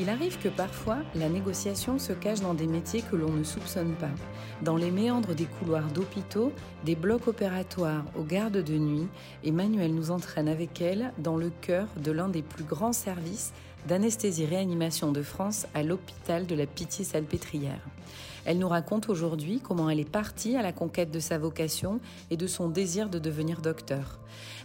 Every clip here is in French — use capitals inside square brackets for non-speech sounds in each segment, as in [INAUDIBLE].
Il arrive que parfois, la négociation se cache dans des métiers que l'on ne soupçonne pas. Dans les méandres des couloirs d'hôpitaux, des blocs opératoires aux gardes de nuit, Emmanuel nous entraîne avec elle dans le cœur de l'un des plus grands services d'anesthésie-réanimation de France à l'hôpital de la Pitié-Salpêtrière. Elle nous raconte aujourd'hui comment elle est partie à la conquête de sa vocation et de son désir de devenir docteur.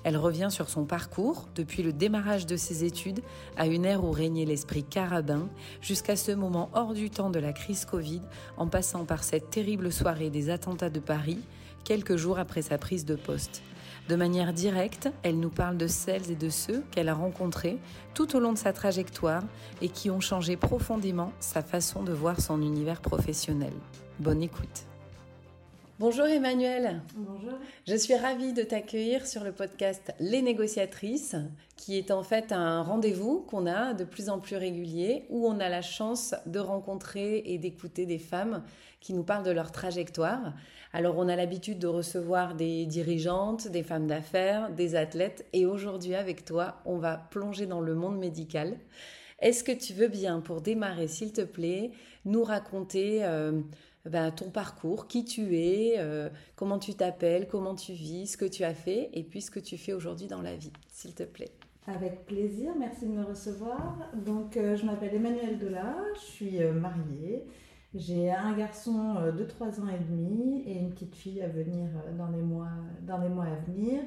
Elle revient sur son parcours, depuis le démarrage de ses études, à une ère où régnait l'esprit carabin, jusqu'à ce moment hors du temps de la crise Covid, en passant par cette terrible soirée des attentats de Paris, quelques jours après sa prise de poste. De manière directe, elle nous parle de celles et de ceux qu'elle a rencontrés tout au long de sa trajectoire et qui ont changé profondément sa façon de voir son univers professionnel. Bonne écoute. Bonjour Emmanuel. Bonjour. Je suis ravie de t'accueillir sur le podcast Les négociatrices, qui est en fait un rendez-vous qu'on a de plus en plus régulier, où on a la chance de rencontrer et d'écouter des femmes qui nous parlent de leur trajectoire. Alors on a l'habitude de recevoir des dirigeantes, des femmes d'affaires, des athlètes, et aujourd'hui avec toi, on va plonger dans le monde médical. Est-ce que tu veux bien, pour démarrer, s'il te plaît, nous raconter... Euh, ben, ton parcours, qui tu es, euh, comment tu t'appelles, comment tu vis, ce que tu as fait et puis ce que tu fais aujourd'hui dans la vie, s'il te plaît? Avec plaisir, merci de me recevoir. Donc, euh, je m'appelle Emmanuelle Delat, je suis mariée. J'ai un garçon de 3 ans et demi et une petite fille à venir dans les mois, dans les mois à venir.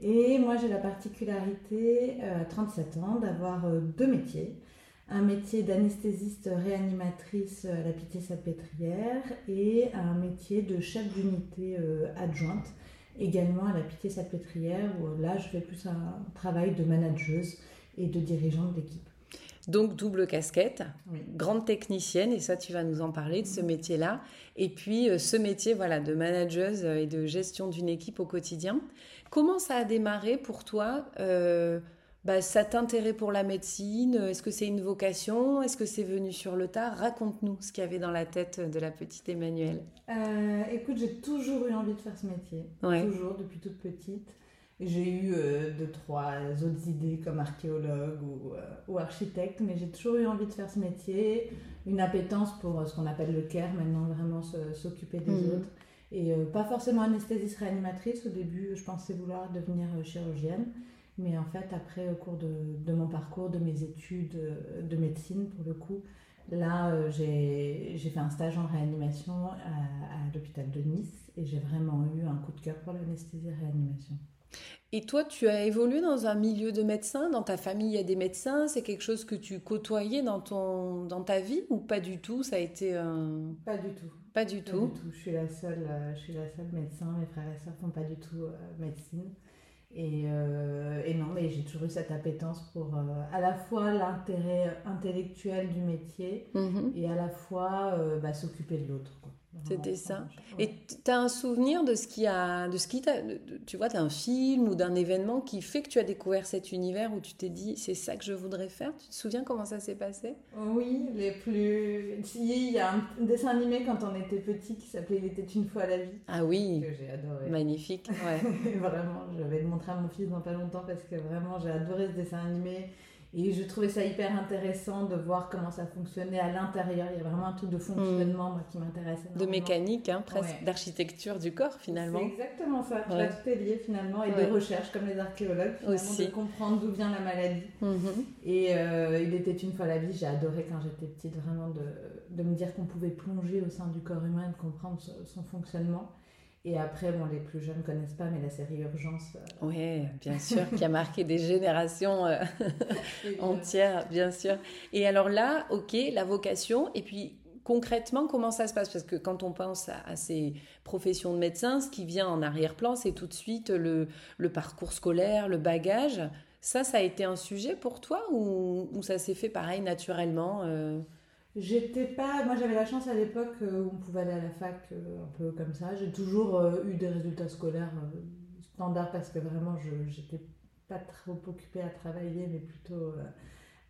Et moi, j'ai la particularité à 37 ans d'avoir deux métiers un métier d'anesthésiste réanimatrice à la Pitié-Salpêtrière et un métier de chef d'unité euh, adjointe également à la Pitié-Salpêtrière où là je fais plus un travail de manageuse et de dirigeante d'équipe. Donc double casquette, grande technicienne, et ça tu vas nous en parler de ce métier-là. Et puis euh, ce métier voilà de manageuse et de gestion d'une équipe au quotidien. Comment ça a démarré pour toi euh, bah, ça t'intérêt pour la médecine Est-ce que c'est une vocation Est-ce que c'est venu sur le tard? Raconte-nous ce qu'il y avait dans la tête de la petite Emmanuelle. Euh, écoute, j'ai toujours eu envie de faire ce métier. Toujours, depuis toute petite. J'ai eu euh, deux, trois autres idées comme archéologue ou, euh, ou architecte, mais j'ai toujours eu envie de faire ce métier. Une appétence pour ce qu'on appelle le care, maintenant vraiment s'occuper des mhm. autres. Et pas forcément anesthésiste réanimatrice. Au début, je pensais vouloir devenir chirurgienne. Mais en fait, après, au cours de, mon parcours, de mes études euh, de médecine, pour le coup, là, euh, j'ai fait un stage en réanimation à, l'hôpital de Nice et j'ai vraiment eu un coup de cœur pour l'anesthésie-réanimation. Et toi, tu as évolué dans un milieu de médecins Dans ta famille, il y a des médecins C'est quelque chose que tu côtoyais dans, ton, dans ta vie ou pas du tout Ça a été un... Pas du tout. Pas du tout. Du tout. Je suis la seule, euh, je suis la seule médecin. Mes frères et sœurs font pas du tout médecine. Euh, et, non, mais j'ai toujours eu cette appétence pour euh, à la fois l'intérêt intellectuel du métier mhm. et à la fois euh, bah, s'occuper de l'autre. C'était ça. Et tu as un souvenir de ce qui a, de ce qui t'a, tu vois, tu as un film ou d'un événement qui fait que tu as découvert cet univers où tu t'es dit, c'est ça que je voudrais faire? Tu te souviens comment ça s'est passé? Oui, les plus. Il y a un dessin animé quand on était petit qui s'appelait Il était une fois la vie. Ah oui. Que j'ai adoré. Magnifique. Ouais. [LAUGHS] vraiment, je vais le montrer à mon fils dans pas longtemps parce que vraiment j'ai adoré ce dessin animé. Et je trouvais ça hyper intéressant de voir comment ça fonctionnait à l'intérieur. Il y a vraiment un truc de fonctionnement qui m'intéressait. De mécanique, hein, presque, d'architecture du corps finalement. C'est exactement ça. tout est lié finalement. Et de recherche, comme les archéologues, Aussi. de comprendre d'où vient la maladie. Mm-hmm. Et euh, il était une fois la vie, j'ai adoré quand j'étais petite vraiment de, de me dire qu'on pouvait plonger au sein du corps humain et de comprendre son fonctionnement. Et après, bon, les plus jeunes ne connaissent pas, mais la série Urgence. Euh, oui, bien [LAUGHS] sûr, qui a marqué des générations euh, entières, bien sûr. Et alors là, ok, la vocation, et puis concrètement, comment ça se passe? Parce que quand on pense à, ces professions de médecin, ce qui vient en arrière-plan, c'est tout de suite le, le, parcours scolaire, le bagage. Ça, ça a été un sujet pour toi ou, ou ça s'est fait pareil naturellement euh? J'étais pas. Moi, j'avais la chance à l'époque euh, où on pouvait aller à la fac euh, un peu comme ça. J'ai toujours euh, eu des résultats scolaires standards parce que vraiment, je n'étais pas trop occupée à travailler, mais plutôt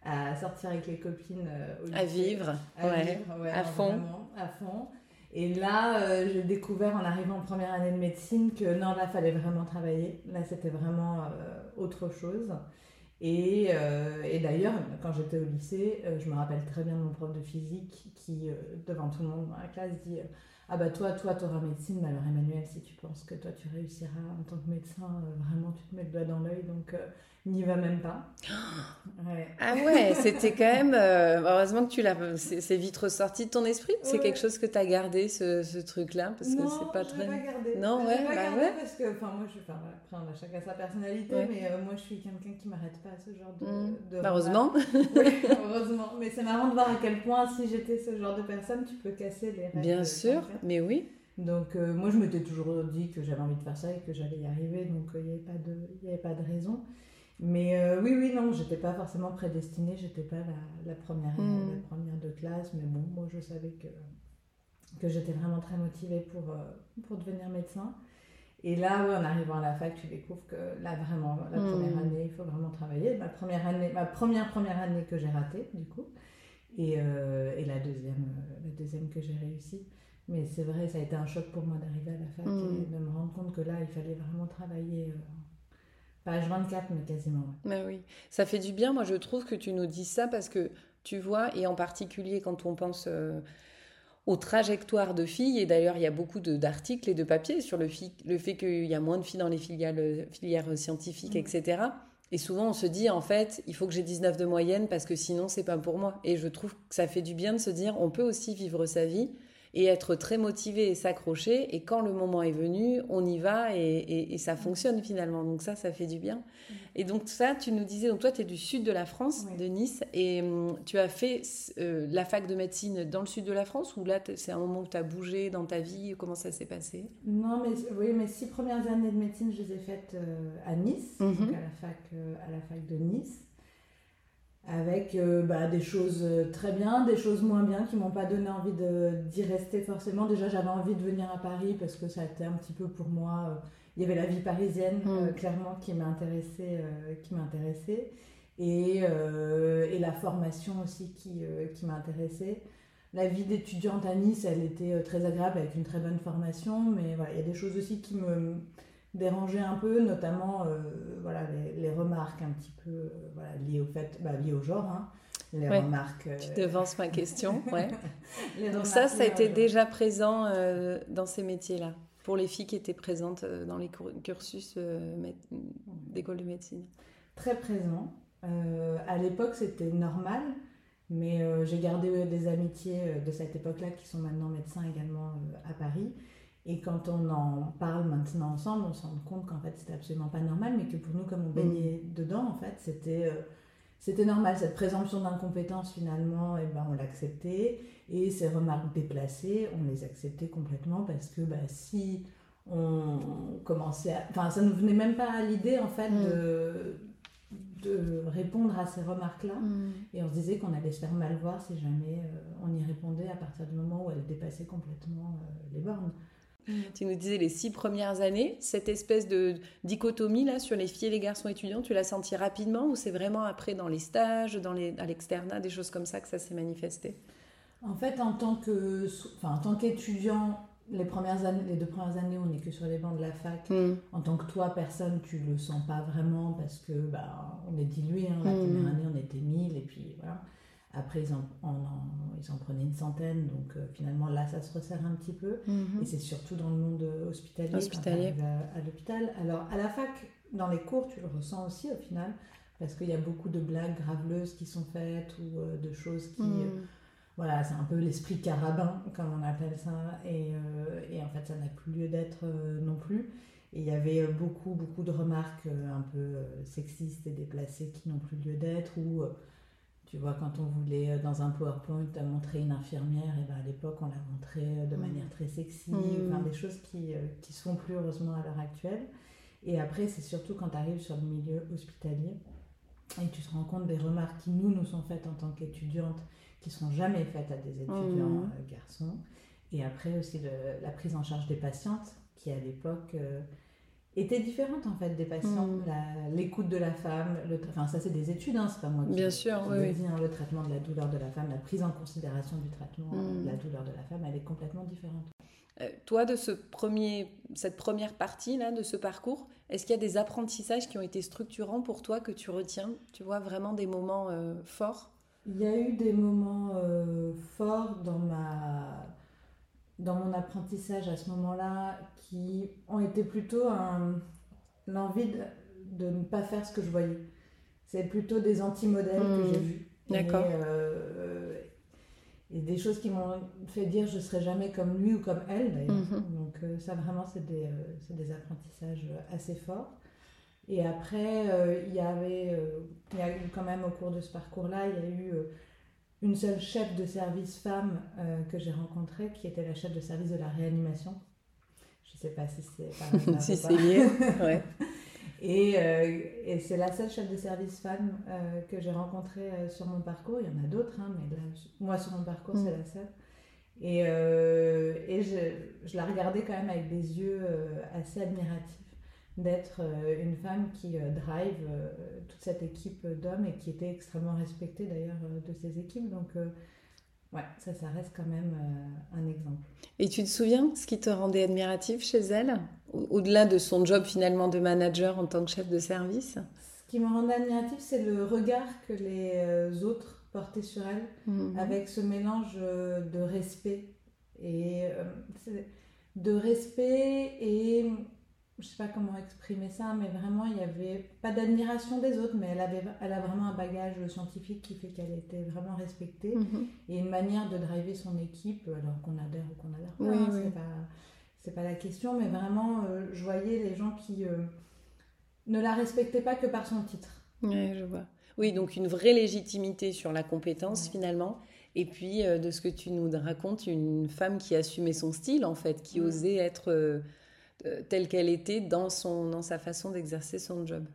à sortir avec les copines. à vivre, à, ouais, à fond. à fond. Et là, j'ai découvert en arrivant en première année de médecine que non, là, fallait vraiment travailler. Là, c'était vraiment autre chose. Et, et d'ailleurs, quand j'étais au lycée, je me rappelle très bien de mon prof de physique qui, devant tout le monde dans la classe, dit ah bah toi, toi, tu auras médecine, mais alors Emmanuel, si tu penses que toi tu réussiras en tant que médecin, vraiment tu te mets le doigt dans l'œil, donc n'y va même pas. [GASPS] Ah ouais, c'était quand même. Euh, heureusement que tu l'as. C'est vite ressorti de ton esprit. C'est quelque chose que tu as gardé, ce, ce truc-là? Parce que c'est pas très. Pas gardé. Non, ouais, pas bah gardé Parce que, enfin, moi, je, enfin, après, on a chacun sa personnalité, mais euh, moi, je suis quelqu'un qui m'arrête pas à ce genre de. Mmh. Bah, heureusement. [LAUGHS] heureusement. Mais c'est marrant de voir à quel point, si j'étais ce genre de personne, tu peux casser les règles. Bien sûr, mais oui. Donc, euh, moi, je m'étais toujours dit que j'avais envie de faire ça et que j'allais y arriver, donc il n'y avait, avait pas de raison. Mais euh, oui, oui, non, j'étais pas forcément prédestinée, j'étais pas la, la première, hmm. la première de classe, mais bon, moi je savais que, que j'étais vraiment très motivée pour, euh, pour devenir médecin. Et là, en arrivant à la fac, tu découvres que là, vraiment, la hmm. première année, il faut vraiment travailler. Ma première année, ma première première année que j'ai ratée, du coup, et, euh, et la, deuxième, la deuxième que j'ai réussi. Mais c'est vrai, ça a été un choc pour moi d'arriver à la fac hmm. et de me rendre compte que là, il fallait vraiment travailler Page 24, mais quasiment. Mais oui, ça fait du bien. Moi, je trouve que tu nous dis ça parce que tu vois, et en particulier quand on pense euh, aux trajectoires de filles, et d'ailleurs, il y a beaucoup d'articles et de papiers sur le, le fait qu'il y a moins de filles dans les filières, filières scientifiques, mm. etc. Et souvent, on se dit, en fait, il faut que j'ai 19 de moyenne parce que sinon, c'est pas pour moi. Et je trouve que ça fait du bien de se dire, on peut aussi vivre sa vie et être très motivé et s'accrocher. Et quand le moment est venu, on y va et, ça fonctionne finalement. Donc ça, ça fait du bien. Mm. Et donc ça, tu nous disais, donc toi, tu es du sud de la France, de Nice, et hum, tu as fait euh, la fac de médecine dans le sud de la France ou là, c'est un moment où tu as bougé dans ta vie? Comment ça s'est passé? Non, mais oui, mes six premières années de médecine, je les ai faites euh, à Nice, mm-hmm. donc à la, fac, euh, à la fac de Nice avec euh, bah, des choses euh, très bien, des choses moins bien qui m'ont pas donné envie d'y rester forcément. Déjà, j'avais envie de venir à Paris parce que ça a été un petit peu pour moi. Euh, il y avait la vie parisienne, mm. clairement, qui m'intéressait. qui m'intéressait et, et, la formation aussi qui, qui m'intéressait. La vie d'étudiante à Nice, elle était très agréable avec une très bonne formation, mais voilà, il y a des choses aussi qui me déranger un peu, notamment euh, voilà, les, remarques un petit peu euh, voilà, liées au fait, bah, liées au genre. Hein. Les remarques. Tu euh, devances ma question, [LAUGHS] ouais. Donc ça, ça a été déjà présent dans ces métiers-là, pour les filles qui étaient présentes dans les cursus d'école de médecine. Très présent. à l'époque, c'était normal, mais j'ai gardé des amitiés de cette époque-là qui sont maintenant médecins également à Paris. Et quand on en parle maintenant ensemble, on se rend compte qu'en fait, c'était absolument pas normal, mais que pour nous, comme on baignait mm. dedans, en fait, c'était euh, c'était normal. Cette présomption d'incompétence, finalement, eh ben, on l'acceptait. Et ces remarques déplacées, on les acceptait complètement parce que bah, si on commençait à... Enfin, ça ne nous venait même pas à l'idée, en fait, mm. de, de répondre à ces remarques-là. Mm. Et on se disait qu'on allait se faire mal voir si jamais euh, on y répondait à partir du moment où elles dépassaient complètement euh, les bornes. Tu nous disais les six premières années, cette espèce de dichotomie là sur les filles et les garçons étudiants, tu l'as senti rapidement ou c'est vraiment après dans les stages, dans les, à l'externat, des choses comme ça que ça s'est manifesté? En fait, en tant que, enfin, en tant qu'étudiant, les premières années, les deux premières années, on n'est que sur les bancs de la fac. Mm. En tant que toi, personne, tu le sens pas vraiment parce que bah, on est dilué. Hein. La mm. première année, on était 1000 et puis voilà. Après, ils en, ils en prenaient une centaine, donc euh, finalement là, ça se resserre un petit peu. Mhm. Et c'est surtout dans le monde hospitalier, hospitalier. à, l'hôpital. Alors à la fac, dans les cours, tu le ressens aussi au final, parce qu'il y a beaucoup de blagues graveleuses qui sont faites ou euh, de choses qui... Mhm. Euh, voilà, c'est un peu l'esprit carabin, comme on appelle ça, et, et en fait, ça n'a plus lieu d'être non plus. Et il y avait beaucoup, beaucoup de remarques un peu sexistes et déplacées qui n'ont plus lieu d'être, ou tu vois, quand on voulait euh, dans un PowerPoint montrer une infirmière, et ben à l'époque on la montrait euh, de mm. manière très sexy, mm. enfin des choses qui, euh, qui se font plus heureusement à l'heure actuelle. Et après, c'est surtout quand tu arrives sur le milieu hospitalier et tu te rends compte des remarques qui nous nous sont faites en tant qu'étudiantes, qui sont jamais faites à des étudiants mm. garçons. Et après aussi la prise en charge des patientes, qui à l'époque était différente en fait des patients. Mm. L'écoute de la femme, le enfin ça c'est des études, hein, c'est pas moi qui, Bien sûr, oui, dis, hein, le traitement de la douleur de la femme, la prise en considération du traitement mm. de la douleur de la femme, elle est complètement différente. toi, de ce premier, cette première partie là, de ce parcours, est-ce qu'il y a des apprentissages qui ont été structurants pour toi que tu retiens? Tu vois vraiment des moments forts? Il y a eu des moments forts dans ma dans mon apprentissage à ce moment-là qui ont été plutôt l'envie de, de, ne pas faire ce que je voyais. C'est plutôt des anti-modèles que j'ai mmh. vus. D'accord. Euh, et, des choses qui m'ont fait dire je ne serai jamais comme lui ou comme elle d'ailleurs. Mmh. Donc euh, ça vraiment c'est des, euh, des, apprentissages assez forts. Et après, il y avait, il y a eu quand même au cours de ce parcours-là, il y a eu une seule chef de service femme euh, que j'ai rencontrée, qui était la chef de service de la réanimation. Je ne sais pas si c'est [LAUGHS] si c'est lié, ouais. [LAUGHS] Et, euh, et c'est la seule chef de service femme euh, que j'ai rencontrée sur mon parcours. Il y en a d'autres, hein, mais moi sur mon parcours, c'est mm. la seule. Et, et je, je, la regardais quand même avec des yeux assez admiratifs d'être euh, une femme qui euh, drive euh, toute cette équipe d'hommes et qui était extrêmement respectée d'ailleurs de ces équipes. Donc, ouais, ça, ça reste quand même un exemple. Et tu te souviens ce qui te rendait admiratif chez elle, au-delà de son job finalement de manager en tant que chef de service? Ce qui me rendait admiratif, c'est le regard que les autres portaient sur elle, mhm. avec ce mélange de respect et de respect et je sais pas comment exprimer ça, mais vraiment, il n'y avait pas d'admiration des autres, mais elle, avait, elle a vraiment un bagage scientifique qui fait qu'elle était vraiment respectée mhm. et une manière de driver son équipe, alors qu'on adhère ou qu'on adhère pas, oui, hein, c'est pas, pas la question, mais vraiment, euh, je voyais les gens qui euh, ne la respectaient pas que par son titre. Oui, je vois. Oui, donc une vraie légitimité sur la compétence finalement. Et puis, euh, de ce que tu nous racontes, une femme qui assumait son style, en fait, qui osait être euh, telle qu'elle était dans, son, dans sa façon d'exercer son job.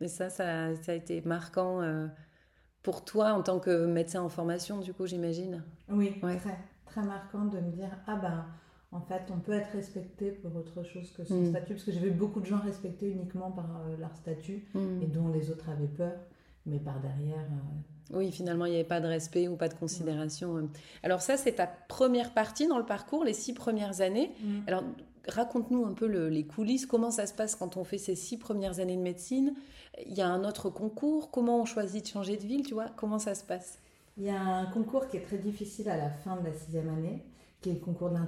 Et ça, ça, ça, a été marquant euh, pour toi en tant que médecin en formation, du coup, j'imagine. Oui, très, très marquant de me dire, ah ben, en fait, on peut être respecté pour autre chose que son mm. statut, parce que j'ai vu beaucoup de gens respectés uniquement par euh, leur statut mm. et dont les autres avaient peur, mais par derrière... Oui, finalement, il n'y avait pas de respect ou pas de considération. Alors ça, c'est ta première partie dans le parcours, les six premières années. Mm. Alors, raconte-nous un peu les coulisses, comment ça se passe quand on fait ces six premières années de médecine? Il y a un autre concours, comment on choisit de changer de ville, tu vois, comment ça se passe? Il y a un concours qui est très difficile à la fin de la sixième année, qui est le concours un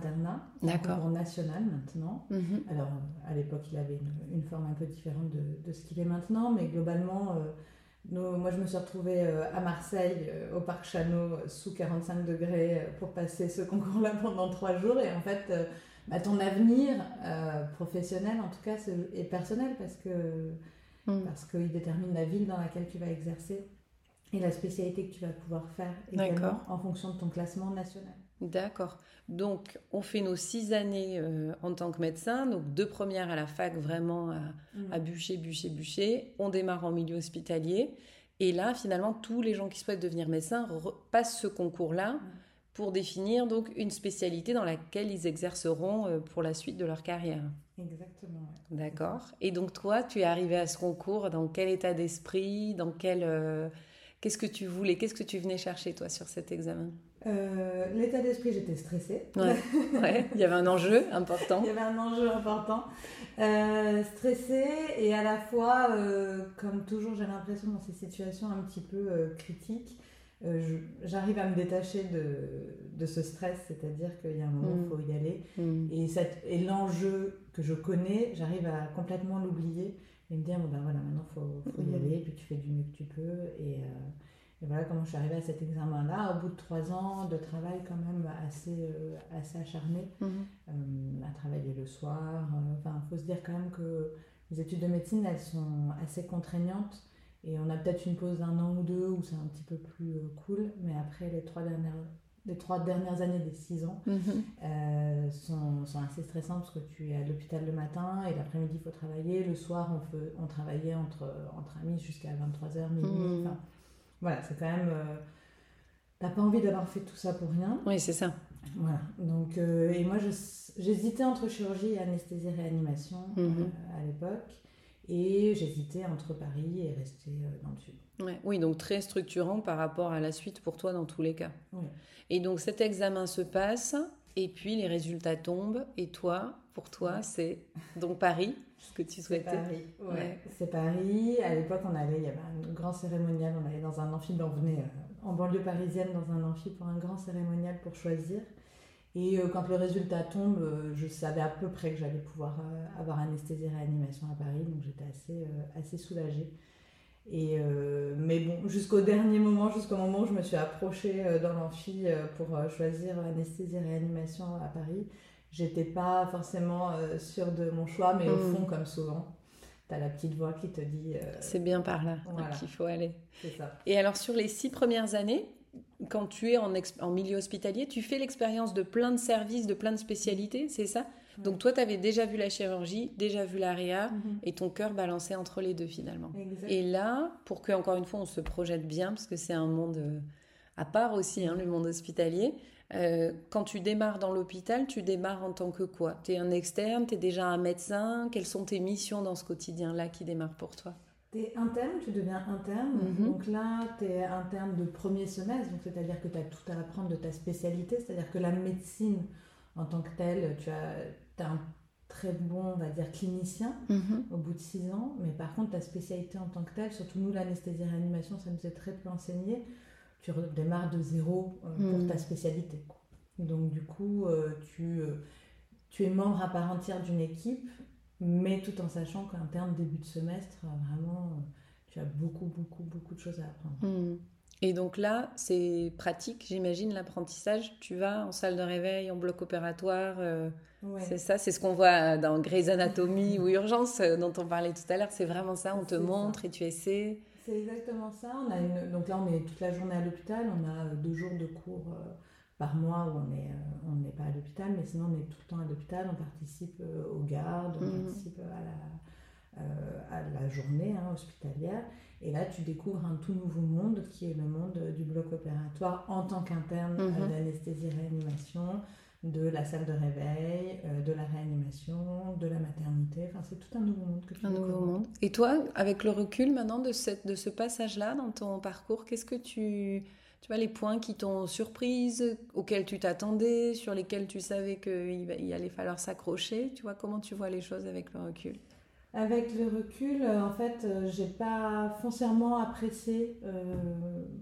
concours national maintenant. Mhm. Alors, à l'époque, il avait une, forme un peu différente de, ce qu'il est maintenant, mais globalement... Euh, moi, je me suis retrouvée euh, à Marseille, euh, au parc Chano, sous 45 degrés, pour passer ce [LAUGHS] concours-là pendant trois jours. Et en fait, bah, ton avenir euh, professionnel, en tout cas, est personnel parce que mm. parce qu'il détermine la ville dans laquelle tu vas exercer et la spécialité que tu vas pouvoir faire également en fonction de ton classement national. D'accord. Donc, on fait nos six années euh, en tant que médecin, donc deux premières à la fac, vraiment à, mm. bûcher, bûcher, bûcher. On démarre en milieu hospitalier. Et là, finalement, tous les gens qui souhaitent devenir médecin passent ce concours-là. Mm pour définir donc une spécialité dans laquelle ils exerceront euh, pour la suite de leur carrière. Exactement. D'accord. Et donc toi, tu es arrivé à ce concours dans quel état d'esprit, dans quel euh, qu'est-ce que tu voulais, qu'est-ce que tu venais chercher toi sur cet examen? Euh, L'état d'esprit, j'étais stressée. Ouais. [LAUGHS] il y avait un enjeu important. il y avait un enjeu important. stressée et à la fois, comme toujours, j'ai l'impression dans ces situations un petit peu critiques, euh, j'arrive à me détacher de, de ce stress, c'est-à-dire qu'il y a un moment où il mm. faut y aller. Mm. Et, et l'enjeu que je connais, j'arrive à complètement l'oublier et me dire, bon, ben voilà, maintenant il faut, faut, y mm. aller, et puis tu fais du mieux que tu peux. Et, euh, et voilà comment je suis arrivée à cet examen-là, au bout de trois ans de travail quand même assez, euh, assez acharné, mm-hmm. à travailler le soir. Enfin, il faut se dire quand même que les études de médecine, elles sont assez contraignantes. Et on a peut-être une pause d'un an ou deux où c'est un petit peu plus euh, cool, mais après les trois dernières, les trois dernières années des six ans mhm. euh, sont, sont, assez stressantes parce que tu es à l'hôpital le matin et l'après-midi il faut travailler. Le soir on, fait, on travaillait entre, entre amis jusqu'à 23h, minuit. Enfin, voilà, c'est quand même. Euh, T'as pas envie d'avoir fait tout ça pour rien. Oui, c'est ça. Voilà. Donc, euh, et moi, j'hésitais entre chirurgie et anesthésie-réanimation mhm. à l'époque. Et j'hésitais entre Paris et rester euh, dans le sud. oui, donc très structurant par rapport à la suite pour toi dans tous les cas. Et donc cet examen se passe. Et puis les résultats tombent. Et toi, pour toi, c'est donc Paris, ce que tu souhaitais. C'est Paris, ouais. C'est Paris. À l'époque, on allait, il y avait un grand cérémonial. On allait dans un amphi, on venait euh, en banlieue parisienne dans un amphi pour un grand cérémonial pour choisir. Et euh, quand le résultat tombe, euh, je savais à peu près que j'allais pouvoir avoir anesthésie réanimation à Paris, donc j'étais assez, assez soulagée. Et mais bon, jusqu'au dernier moment, jusqu'au moment où je me suis approchée dans l'amphi pour choisir anesthésie réanimation à Paris, j'étais pas forcément sûre de mon choix, mais au hmm. fond, comme souvent, tu as la petite voix qui te dit. C'est bien par là qu'il faut aller. Ça. Et alors, sur les six premières années, quand tu es en, en milieu hospitalier, tu fais l'expérience de plein de services, de plein de spécialités, c'est ça? Donc toi, tu avais déjà vu la chirurgie, déjà vu l'ARIA, mhm. et ton cœur balançait entre les deux finalement. Et là, pour que, encore une fois, on se projette bien, parce que c'est un monde euh, à part aussi, hein, le monde hospitalier, euh, quand tu démarres dans l'hôpital, tu démarres en tant que quoi? Tu es un externe, tu es déjà un médecin? Quelles sont tes missions dans ce quotidien-là qui démarre pour toi? Tu es interne, tu deviens interne. Mhm. Donc là, tu es interne de premier semestre, donc c'est-à-dire que tu as tout à apprendre de ta spécialité, c'est-à-dire que la médecine en tant que telle, tu as, un très bon, on va dire, clinicien mhm. au bout de six ans, mais par contre, ta spécialité en tant que telle, surtout nous, l'anesthésie-réanimation, ça nous est très peu enseigné, tu redémarres de zéro euh, pour mhm. ta spécialité. Donc du coup, euh, tu, euh, tu es membre à part entière d'une équipe mais tout en sachant qu'en termes début de semestre, vraiment, tu as beaucoup, beaucoup, beaucoup de choses à apprendre. Hmm. Et donc là, c'est pratique, j'imagine, l'apprentissage. Tu vas en salle de réveil, en bloc opératoire. Euh, c'est ça, c'est ce qu'on voit dans Grey's Anatomy ou Urgence euh, dont on parlait tout à l'heure. C'est vraiment ça, on te montre et tu essaies. C'est exactement ça. On a une... Donc là, on est toute la journée à l'hôpital. On a deux jours de cours euh, par mois où on est euh, on n'est pas à l'hôpital, mais sinon on est tout le temps à l'hôpital, on participe euh, aux gardes, on mhm. participe à la, euh, à la journée hein, hospitalière. Et là, tu découvres un tout nouveau monde qui est le monde du bloc opératoire en tant qu'interne mhm. d'anesthésie-réanimation, de la salle de réveil, de la réanimation, de la maternité. Enfin, c'est tout un nouveau monde que tu Un nouveau monde. Et toi, avec le recul maintenant de, cette, de ce passage-là dans ton parcours, qu'est-ce que tu tu vois, les points qui t'ont surprise, auxquels tu t'attendais, sur lesquels tu savais qu'il il allait falloir s'accrocher. Tu vois, comment tu vois les choses avec le recul? Avec le recul, euh, en fait, euh, j'ai pas foncièrement apprécié euh,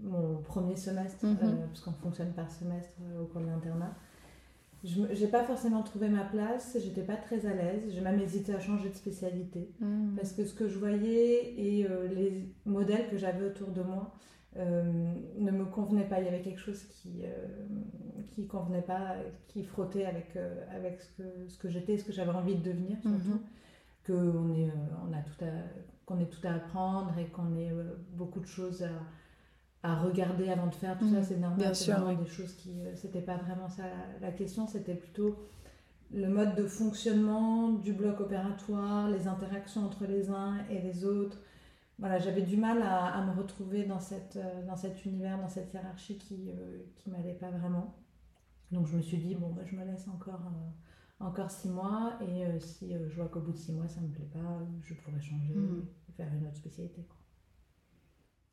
mon premier semestre, mhm. parce qu'on fonctionne par semestre au cours de l'internat. Je n'ai pas forcément trouvé ma place, j'étais pas très à l'aise, j'ai même hésité à changer de spécialité. Mhm. Parce que ce que je voyais et les modèles que j'avais autour de moi, ne me convenait pas. Il y avait quelque chose qui euh, qui convenait pas, qui frottait avec, euh, avec ce que, ce que j'étais, ce que j'avais envie de devenir surtout. Mhm. Qu'on est, on a tout à, qu'on est tout à apprendre et qu'on ait beaucoup de choses à, à regarder avant de faire. Tout ça, mhm. c'est normal. C'est vraiment des choses qui. c'était pas vraiment ça la, la question, c'était plutôt le mode de fonctionnement du bloc opératoire, les interactions entre les uns et les autres, voilà, j'avais du mal à, me retrouver dans, cette, euh, dans cet univers, dans cette hiérarchie qui ne euh, m'allait pas vraiment. Donc je me suis dit, bon, bah, je me laisse encore, euh, encore six mois et si je vois qu'au bout de six mois ça ne me plaît pas, je pourrais changer mmh. et faire une autre spécialité.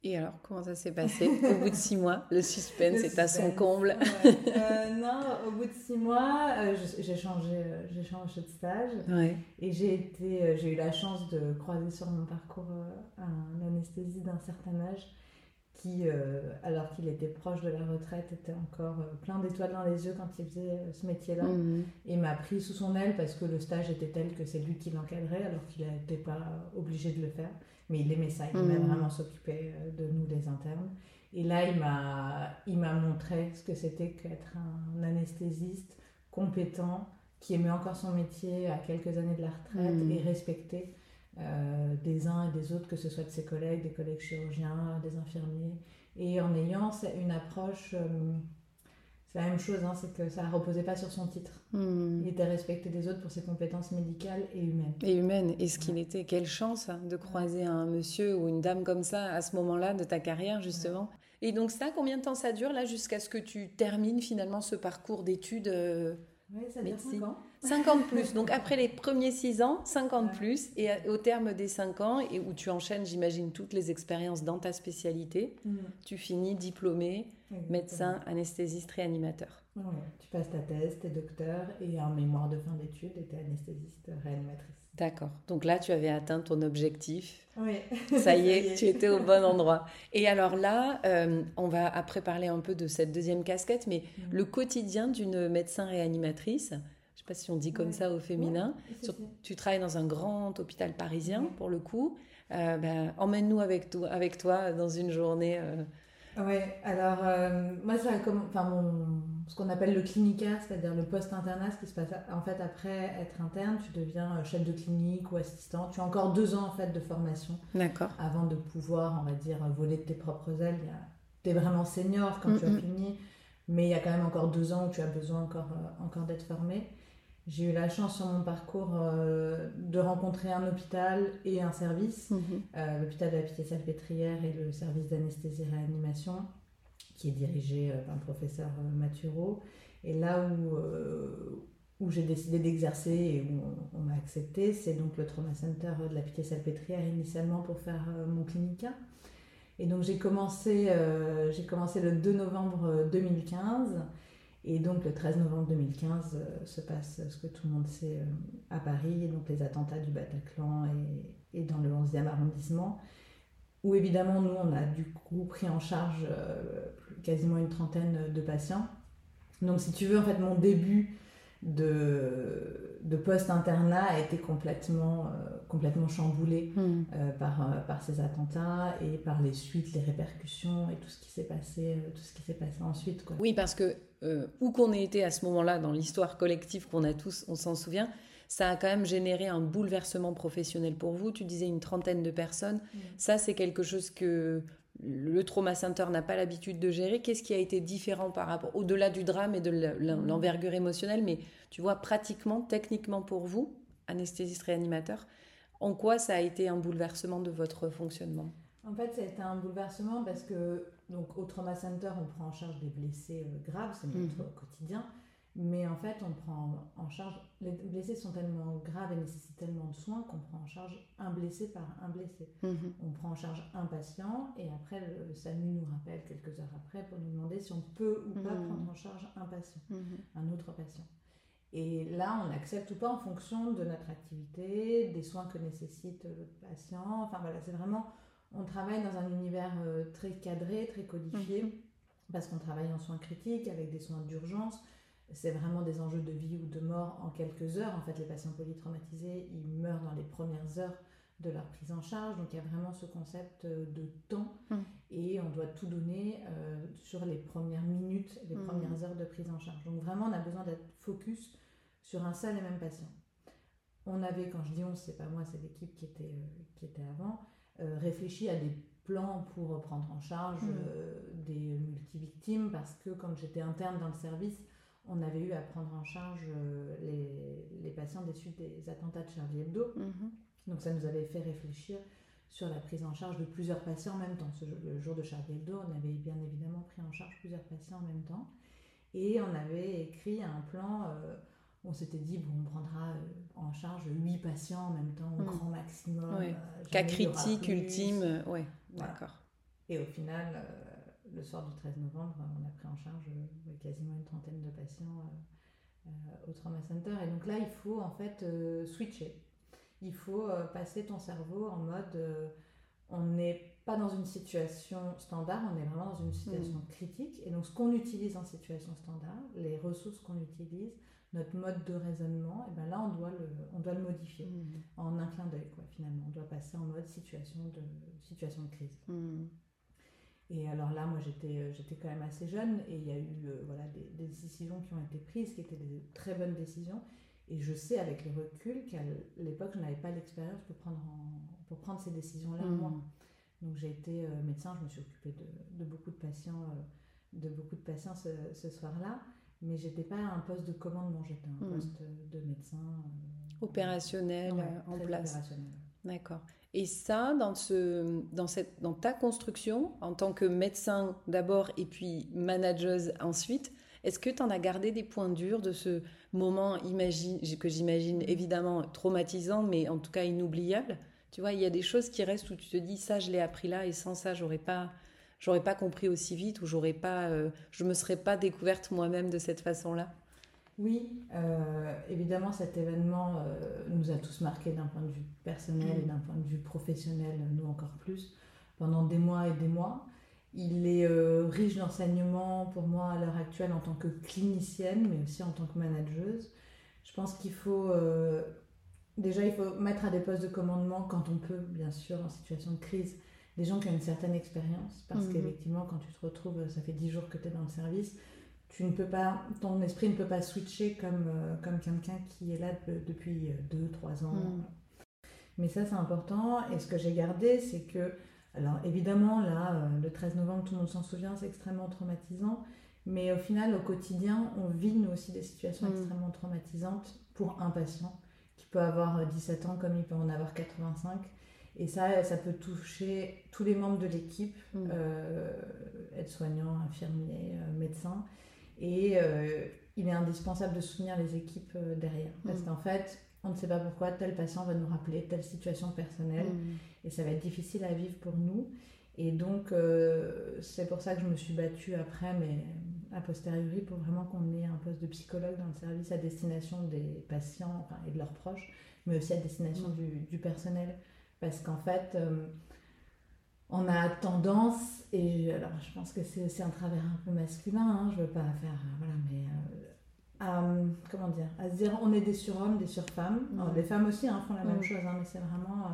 Et alors, comment ça s'est passé au bout de six mois Le suspense est à son comble. Euh, non, au bout de six mois, euh, j'ai changé, euh, j'ai changé de stage et j'ai été, j'ai eu la chance de croiser sur mon parcours un anesthésie d'un certain âge qui, alors qu'il était proche de la retraite, était encore plein d'étoiles dans les yeux quand il faisait ce métier-là mmh. et m'a pris sous son aile parce que le stage était tel que c'est lui qui l'encadrait alors qu'il n'était pas obligé de le faire. Mais il aimait ça, il aimait mm. vraiment s'occuper euh, de nous, des internes. Et là, il m'a, il m'a montré ce que c'était qu'être un anesthésiste compétent, qui aimait encore son métier à quelques années de la retraite mm. et respecté euh, des uns et des autres, que ce soit de ses collègues, des collègues chirurgiens, des infirmiers. Et en ayant une approche... Euh, c'est la même chose, hein, c'est que ça ne reposait pas sur son titre. Hmm. Il était respecté des autres pour ses compétences médicales et humaines. Et humaines. Et ce qu'il était, quelle chance hein, de croiser un monsieur ou une dame comme ça à ce moment-là de ta carrière, justement. Et donc ça, combien de temps ça dure, là, jusqu'à ce que tu termines finalement ce parcours d'études euh, Oui, ça dure 5 ans. [LAUGHS] 50 plus. [LAUGHS] Donc après les premiers 6 ans, 50 plus. Et au terme des 5 ans, et où tu enchaînes, j'imagine, toutes les expériences dans ta spécialité, mm. tu finis médecin, anesthésiste, réanimateur. tu passes ta thèse, t'es docteur et un mémoire de fin d'études t'es anesthésiste, réanimatrice. D'accord. Donc là, tu avais atteint ton objectif. Oui. [LAUGHS] [LAUGHS] Ça y est, tu étais au bon endroit. Et alors là, euh, on va après parler un peu de cette deuxième casquette, mais mm. le quotidien d'une médecin réanimatrice, je ne sais pas si on dit comme ça au féminin, tu travailles dans un grand hôpital parisien, pour le coup. Euh, ben, emmène-nous avec, toi, avec toi dans une journée. Euh, oui, alors euh, moi, ça comme, enfin, mon, ce qu'on appelle le clinica, c'est-à-dire le post-internat, ce qui se passe en fait après être interne, tu deviens euh, chef de clinique ou assistant. Tu as encore deux ans en fait de formation. D'accord. Avant de pouvoir, on va dire, voler de tes propres ailes. Tu es vraiment senior quand tu as fini, mais il y a quand même encore deux ans où tu as besoin encore, euh, encore d'être formé. J'ai eu la chance sur mon parcours euh, de rencontrer un hôpital et un service, mhm. euh, l'hôpital de la Pitié-Salpêtrière et le service d'anesthésie-réanimation, qui est dirigé euh, par le professeur Mathureau. Et là où, où j'ai décidé d'exercer et où on, m'a accepté, c'est donc le Trauma Center de la Pitié-Salpêtrière initialement pour faire mon clinica. Et donc j'ai commencé, j'ai commencé le 2 novembre 2015. Et donc le 13 novembre 2015 euh, se passe ce que tout le monde sait euh, à Paris, donc les attentats du Bataclan et, dans le 11e arrondissement, où évidemment nous on a du coup pris en charge euh, quasiment une trentaine de patients. Donc si tu veux en fait mon début de, de post-internat a été complètement, euh, complètement chamboulé hmm. euh, par, euh, par ces attentats et par les suites, les répercussions et tout ce qui s'est passé, tout ce qui s'est passé ensuite. Quoi. Oui, parce que où qu'on ait été à ce moment-là dans l'histoire collective qu'on a tous, on s'en souvient, ça a quand même généré un bouleversement professionnel pour vous. Tu disais une trentaine de personnes. Hmm. Ça, c'est quelque chose que le trauma center n'a pas l'habitude de gérer. Qu'est-ce qui a été différent par rapport, au-delà du drame et de mm. l'envergure émotionnelle, mais tu vois, pratiquement, techniquement pour vous, anesthésiste réanimateur, en quoi ça a été un bouleversement de votre fonctionnement? En fait, ça a été un bouleversement parce que, donc, au trauma center, on prend en charge des blessés euh, graves, c'est notre mm. quotidien. Mais en fait, on prend en charge. Les blessés sont tellement graves et nécessitent tellement de soins qu'on prend en charge un blessé par un blessé. Mhm. On prend en charge un patient et après, le, SAMU nous rappelle quelques heures après pour nous demander si on peut ou pas mhm. prendre en charge un patient, mhm. un autre patient. Et là, on accepte ou pas en fonction de notre activité, des soins que nécessite le patient. Enfin voilà, c'est vraiment. On travaille dans un univers euh, très cadré, très codifié, parce qu'on travaille en soins critiques avec des soins d'urgence c'est vraiment des enjeux de vie ou de mort en quelques heures. En fait, les patients polytraumatisés, ils meurent dans les premières heures de leur prise en charge. Donc il y a vraiment ce concept euh, de temps hum. et on doit tout donner euh, sur les premières minutes, les hum. premières heures de prise en charge. Donc vraiment, on a besoin d'être focus sur un seul et même patient. On avait, quand je dis on, c'est pas moi, c'est l'équipe qui était, euh, qui était avant, réfléchi à des plans pour prendre en charge hum. des multivictimes parce que quand j'étais interne dans le service, on avait eu à prendre en charge euh, les, patients des suites des attentats de Charlie Hebdo. Mhm. Donc ça nous avait fait réfléchir sur la prise en charge de plusieurs patients en même temps. le jour de Charlie Hebdo, on avait bien évidemment pris en charge plusieurs patients en même temps. Et on avait écrit un plan, euh, on s'était dit, bon, on prendra euh, en charge 8 patients en même temps, au mhm. grand maximum. Cas critique, ultime, oui, d'accord. Et au final, le soir du 13 novembre, on a pris en charge euh, quasiment une trentaine de patients euh, euh, au Trauma Center. Et donc là, il faut en fait switcher. Il faut passer ton cerveau en mode on n'est pas dans une situation standard, on est vraiment dans une situation mm. critique. Et donc, ce qu'on utilise en situation standard, les ressources qu'on utilise, notre mode de raisonnement, et ben là, on doit le, on doit le modifier mm. en un clin d'œil, quoi, finalement. On doit passer en mode situation de, situation de crise. Mm. Et alors là, moi, j'étais, euh, j'étais quand même assez jeune et il y a eu euh, voilà, des, décisions qui ont été prises, qui étaient des très bonnes décisions. Et je sais avec le recul qu'à l'époque, je n'avais pas l'expérience pour prendre, pour prendre ces décisions-là mmh. moi. Donc j'ai été euh, médecin, je me suis occupée de, de beaucoup de patients, de beaucoup de patients ce, soir-là, mais j'étais pas à un poste de commandement, j'étais un mmh. poste de médecin opérationnel en place. Opérationnel. D'accord. Et ça, dans, ce, dans, cette, dans ta construction, en tant que médecin d'abord et puis manageuse ensuite, Est-ce que tu en as gardé des points durs de ce moment que j'imagine évidemment traumatisant, mais en tout cas inoubliable? Tu vois, il y a des choses qui restent où tu te dis ça, je l'ai appris là, et sans ça, j'aurais pas, j'aurais pas compris aussi vite, ou j'aurais pas, euh, je me serais pas découverte moi-même de cette façon-là? Oui, euh, évidemment, cet événement nous a tous marqués d'un point de vue personnel et mm. d'un point de vue professionnel, nous encore plus, pendant des mois et des mois. Il est euh, riche d'enseignements pour moi à l'heure actuelle en tant que clinicienne, mais aussi en tant que manageuse. Je pense qu'il faut euh, déjà il faut mettre à des postes de commandement quand on peut, bien sûr, en situation de crise, des gens qui ont une certaine expérience, parce mhm. qu'effectivement, quand tu te retrouves, ça fait dix jours que tu es dans le service, tu ne peux pas, ton esprit ne peut pas switcher comme, euh, comme quelqu'un qui est là depuis deux, trois ans. Mhm. Mais ça, c'est important. Et ce que j'ai gardé, c'est que alors évidemment, là, euh, le 13 novembre, tout le monde s'en souvient, c'est extrêmement traumatisant. Mais au final, au quotidien, on vit nous aussi des situations mm. extrêmement traumatisantes pour un patient qui peut avoir 17 euh, ans comme il peut en avoir 85. Et ça, ça peut toucher tous les membres de l'équipe, mm. euh, aides-soignants, infirmiers, médecins. Et il est indispensable de soutenir les équipes derrière. Parce mm. qu'en fait, on ne sait pas pourquoi tel patient va nous rappeler telle situation personnelle mm. et ça va être difficile à vivre pour nous. Et donc, euh, c'est pour ça que je me suis battue après, mais a posteriori, pour vraiment qu'on ait un poste de psychologue dans le service à destination des patients et de leurs proches, mais aussi à destination mm. du, personnel. Parce qu'en fait, euh, on a tendance, et alors je pense que c'est aussi un travers un peu masculin, hein, je veux pas faire, voilà, mais euh, à, comment dire, à se dire on est des surhommes, des surfemmes. Les femmes aussi hein, font la même chose, hein, mais c'est vraiment.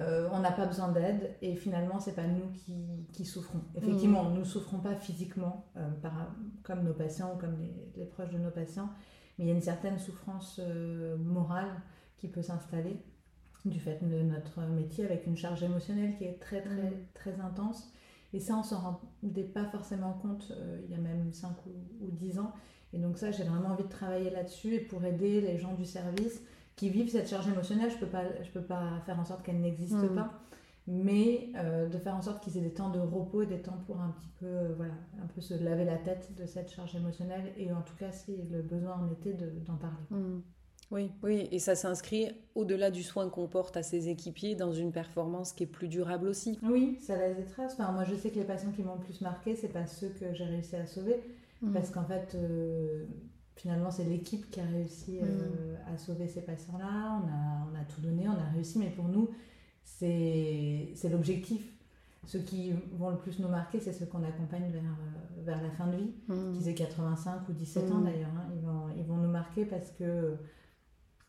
Euh, on n'a pas besoin d'aide et finalement c'est pas nous qui, qui souffrons. Effectivement, nous ne souffrons pas physiquement euh, par, comme nos patients ou comme les, proches de nos patients, mais il y a une certaine souffrance euh, morale qui peut s'installer du fait de notre métier avec une charge émotionnelle qui est très très très intense. Et ça, on s'en rendait pas forcément compte il y a même 5 ou, ou 10 ans. Et donc ça, j'ai vraiment envie de travailler là-dessus et pour aider les gens du service qui vivent cette charge émotionnelle, je ne peux, pas, je peux pas faire en sorte qu'elle n'existe mm. pas, mais euh, de faire en sorte qu'ils aient des temps de repos et des temps pour un petit peu, euh, voilà, un peu se laver la tête de cette charge émotionnelle et en tout cas, si le besoin en était, d'en parler. Mm. Oui, oui, et ça s'inscrit au-delà du soin qu'on porte à ses équipiers dans une performance qui est plus durable aussi. Oui, ça laisse des traces. Enfin, moi, je sais que les patients qui m'ont le plus marqué, c'est pas ceux que j'ai réussi à sauver, Mm. Parce qu'en fait, euh, finalement, c'est l'équipe qui a réussi euh, mm. à sauver ces patients-là. On a, on a tout donné, on a réussi, mais pour nous, c'est l'objectif. Ceux qui vont le plus nous marquer, c'est ceux qu'on accompagne vers, euh, vers la fin de vie, mmh. qu'ils aient 85 ou 17 ans d'ailleurs. Hein. Ils, vont, ils vont nous marquer parce que,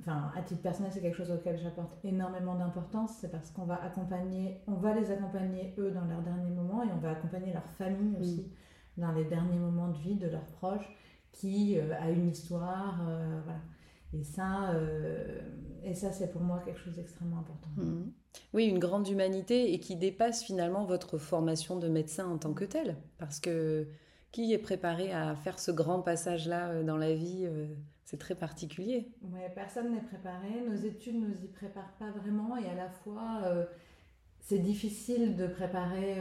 enfin, à titre personnel, c'est quelque chose auquel j'apporte énormément d'importance. C'est parce qu'on va accompagner, on va les accompagner eux dans leurs derniers moments et on va accompagner leur famille aussi dans les derniers moments de vie de leurs proches qui euh, a une histoire. Euh, voilà. Et ça, euh, et ça c'est pour moi quelque chose d'extrêmement important. Mmh. Oui, une grande humanité et qui dépasse finalement votre formation de médecin en tant que tel. Parce que qui est préparé à faire ce grand passage-là dans la vie C'est très particulier. Personne n'est préparé. Nos études ne nous y préparent pas vraiment. Et à la fois, c'est difficile de préparer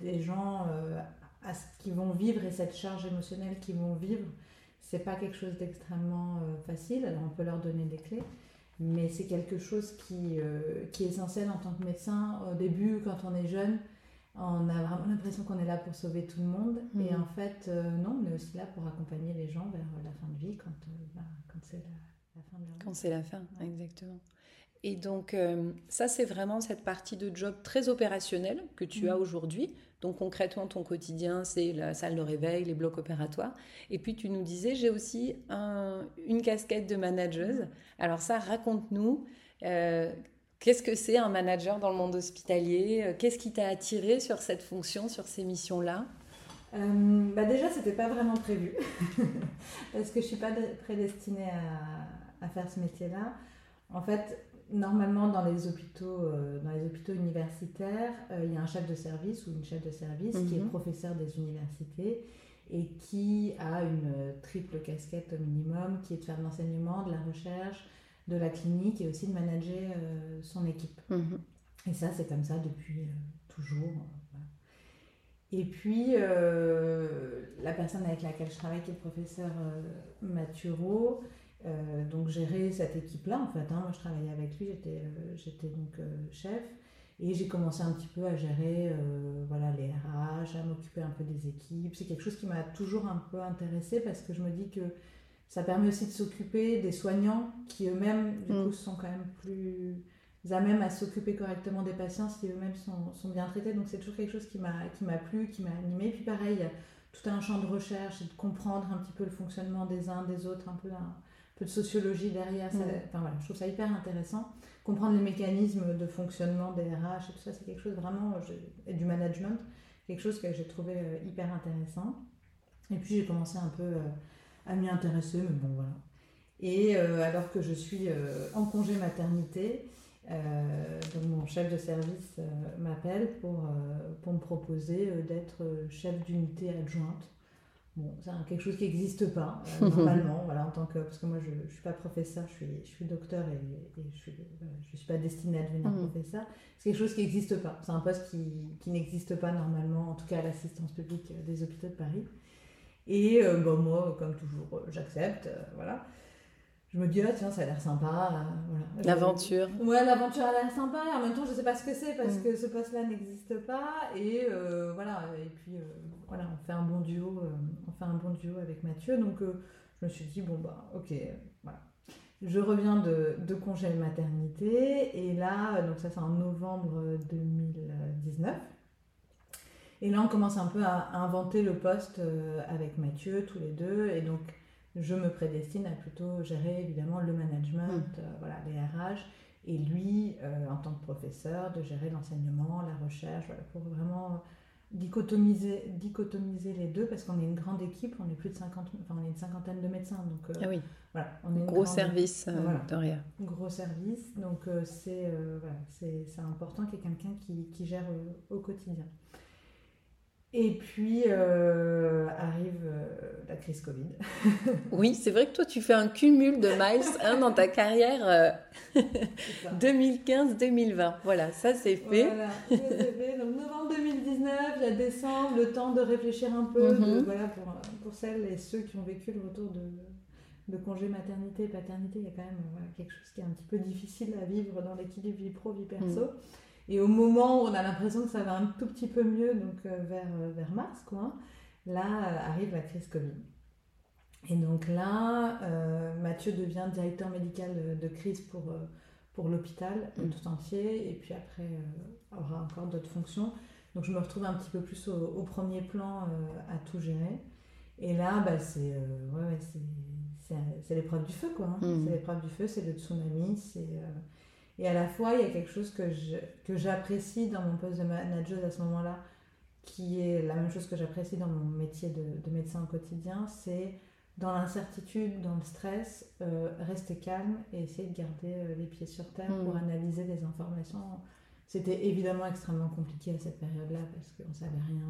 des gens à ce qu'ils vont vivre et cette charge émotionnelle qu'ils vont vivre, c'est pas quelque chose d'extrêmement euh, facile. Alors on peut leur donner des clés, mais c'est quelque chose qui, euh, qui est essentiel en tant que médecin. Au début, quand on est jeune, on a vraiment l'impression qu'on est là pour sauver tout le monde. Et mhm. en fait, euh, non, on est aussi là pour accompagner les gens vers la fin de vie quand, bah, quand c'est la, fin de leur vie. Quand c'est la fin, exactement. Et donc, ça, c'est vraiment cette partie de job très opérationnelle que tu as mhm. aujourd'hui. Donc concrètement, ton quotidien, c'est la salle de réveil, les blocs opératoires. Et puis tu nous disais, j'ai aussi une casquette de manageuse. Alors ça, raconte-nous, euh, qu'est-ce que c'est un manager dans le monde hospitalier? Qu'est-ce qui t'a attiré sur cette fonction, sur ces missions-là? Euh, bah déjà, c'était pas vraiment prévu [LAUGHS] parce que je suis pas prédestinée à, à faire ce métier-là. En fait, normalement, dans les hôpitaux, euh, dans les hôpitaux universitaires, euh, il y a un chef de service ou une chef de service qui est mhm. professeur des universités et qui a une triple casquette au minimum, qui est de faire de l'enseignement, de la recherche, de la clinique et aussi de manager euh, son équipe. Mhm. Et ça, c'est comme ça depuis toujours. Et puis, la personne avec laquelle je travaille, qui est le professeur Mathureau, donc gérer cette équipe-là en fait. Hein. Moi je travaillais avec lui, j'étais, j'étais donc chef. Et j'ai commencé un petit peu à gérer voilà, les RH, à m'occuper un peu des équipes. C'est quelque chose qui m'a toujours un peu intéressée parce que je me dis que ça permet aussi de s'occuper des soignants qui eux-mêmes, du mm. coup, sont quand même plus à même à s'occuper correctement des patients si eux-mêmes sont, sont, bien traités. Donc c'est toujours quelque chose qui m'a plu, qui m'a animé. Puis pareil, il y a tout un champ de recherche et de comprendre un petit peu le fonctionnement des uns, des autres, un peu, un, peu de sociologie derrière. Ça, mm. enfin, voilà, je trouve ça hyper intéressant. Comprendre les mécanismes de fonctionnement des RH et tout ça, c'est quelque chose vraiment, et du management, quelque chose que j'ai trouvé euh, hyper intéressant. Et puis j'ai commencé un peu euh, à m'y intéresser, mais bon voilà. Et euh, alors que je suis en congé maternité, euh, donc mon chef de service euh, m'appelle pour, euh, pour me proposer d'être chef d'unité adjointe. Bon, c'est quelque chose qui n'existe pas [LAUGHS] normalement, voilà, en tant que parce que moi je ne suis pas professeur, je suis, je suis docteur et, je ne suis, pas destinée à devenir mhm. professeur. C'est quelque chose qui n'existe pas. C'est un poste qui, qui n'existe pas normalement, en tout cas à l'assistance publique des hôpitaux de Paris. Et bon, moi, comme toujours, j'accepte, voilà je me dis, ah tiens, ça a l'air sympa. Euh, l'aventure. Ouais, l'aventure a l'air sympa. Et en même temps, je ne sais pas ce que c'est parce mm. que ce poste-là n'existe pas. Et euh, voilà. Et puis, euh, voilà, on fait un bon duo. on fait un bon duo avec Mathieu. Donc, je me suis dit, bon, bah, ok, voilà. Je reviens de, de congé maternité. Et là, donc ça, c'est en novembre 2019. Et là, on commence un peu à, à inventer le poste avec Mathieu, tous les deux. Et donc, je me prédestine à plutôt gérer évidemment le management, hmm. euh, voilà, les RH, et lui, euh, en tant que professeur, de gérer l'enseignement, la recherche, voilà, pour vraiment dichotomiser, dichotomiser les deux, parce qu'on est une grande équipe, on est plus de 50, enfin on est une cinquantaine de médecins, donc euh, ah oui. voilà, on est gros service voilà, Gros service, donc c'est voilà, important qu'il y ait quelqu'un qui, qui, gère au quotidien. Et puis euh, arrive euh, la crise Covid. [LAUGHS] oui, c'est vrai que toi, tu fais un cumul de miles hein, dans ta carrière 2015-2020. Euh, [LAUGHS] voilà, ça c'est fait. Voilà, c'est fait. Donc novembre 2019, il y a décembre, le temps de réfléchir un peu. Mhm. voilà, pour, pour, celles et ceux qui ont vécu le retour de, de congé maternité et paternité, il y a quand même voilà, quelque chose qui est un petit peu difficile à vivre dans l'équilibre vie pro, vie perso. Mhm. Et au moment où on a l'impression que ça va un tout petit peu mieux, donc euh, vers, euh, vers mars, quoi, là euh, arrive la crise Covid. Et donc là, Mathieu devient directeur médical de, crise pour, pour l'hôpital mm. tout entier, et puis après aura encore d'autres fonctions. Donc je me retrouve un petit peu plus au, premier plan à tout gérer. Et là, bah, c'est ouais, c'est l'épreuve du feu, quoi. Hein. Mm. C'est l'épreuve du feu, c'est le tsunami, c'est et à la fois, il y a quelque chose que, que j'apprécie dans mon poste de manager à ce moment-là, qui est la même chose que j'apprécie dans mon métier de, médecin au quotidien, c'est dans l'incertitude, dans le stress, euh, rester calme et essayer de garder euh, les pieds sur terre pour hmm. analyser les informations. C'était évidemment extrêmement compliqué à cette période-là parce qu'on ne savait rien.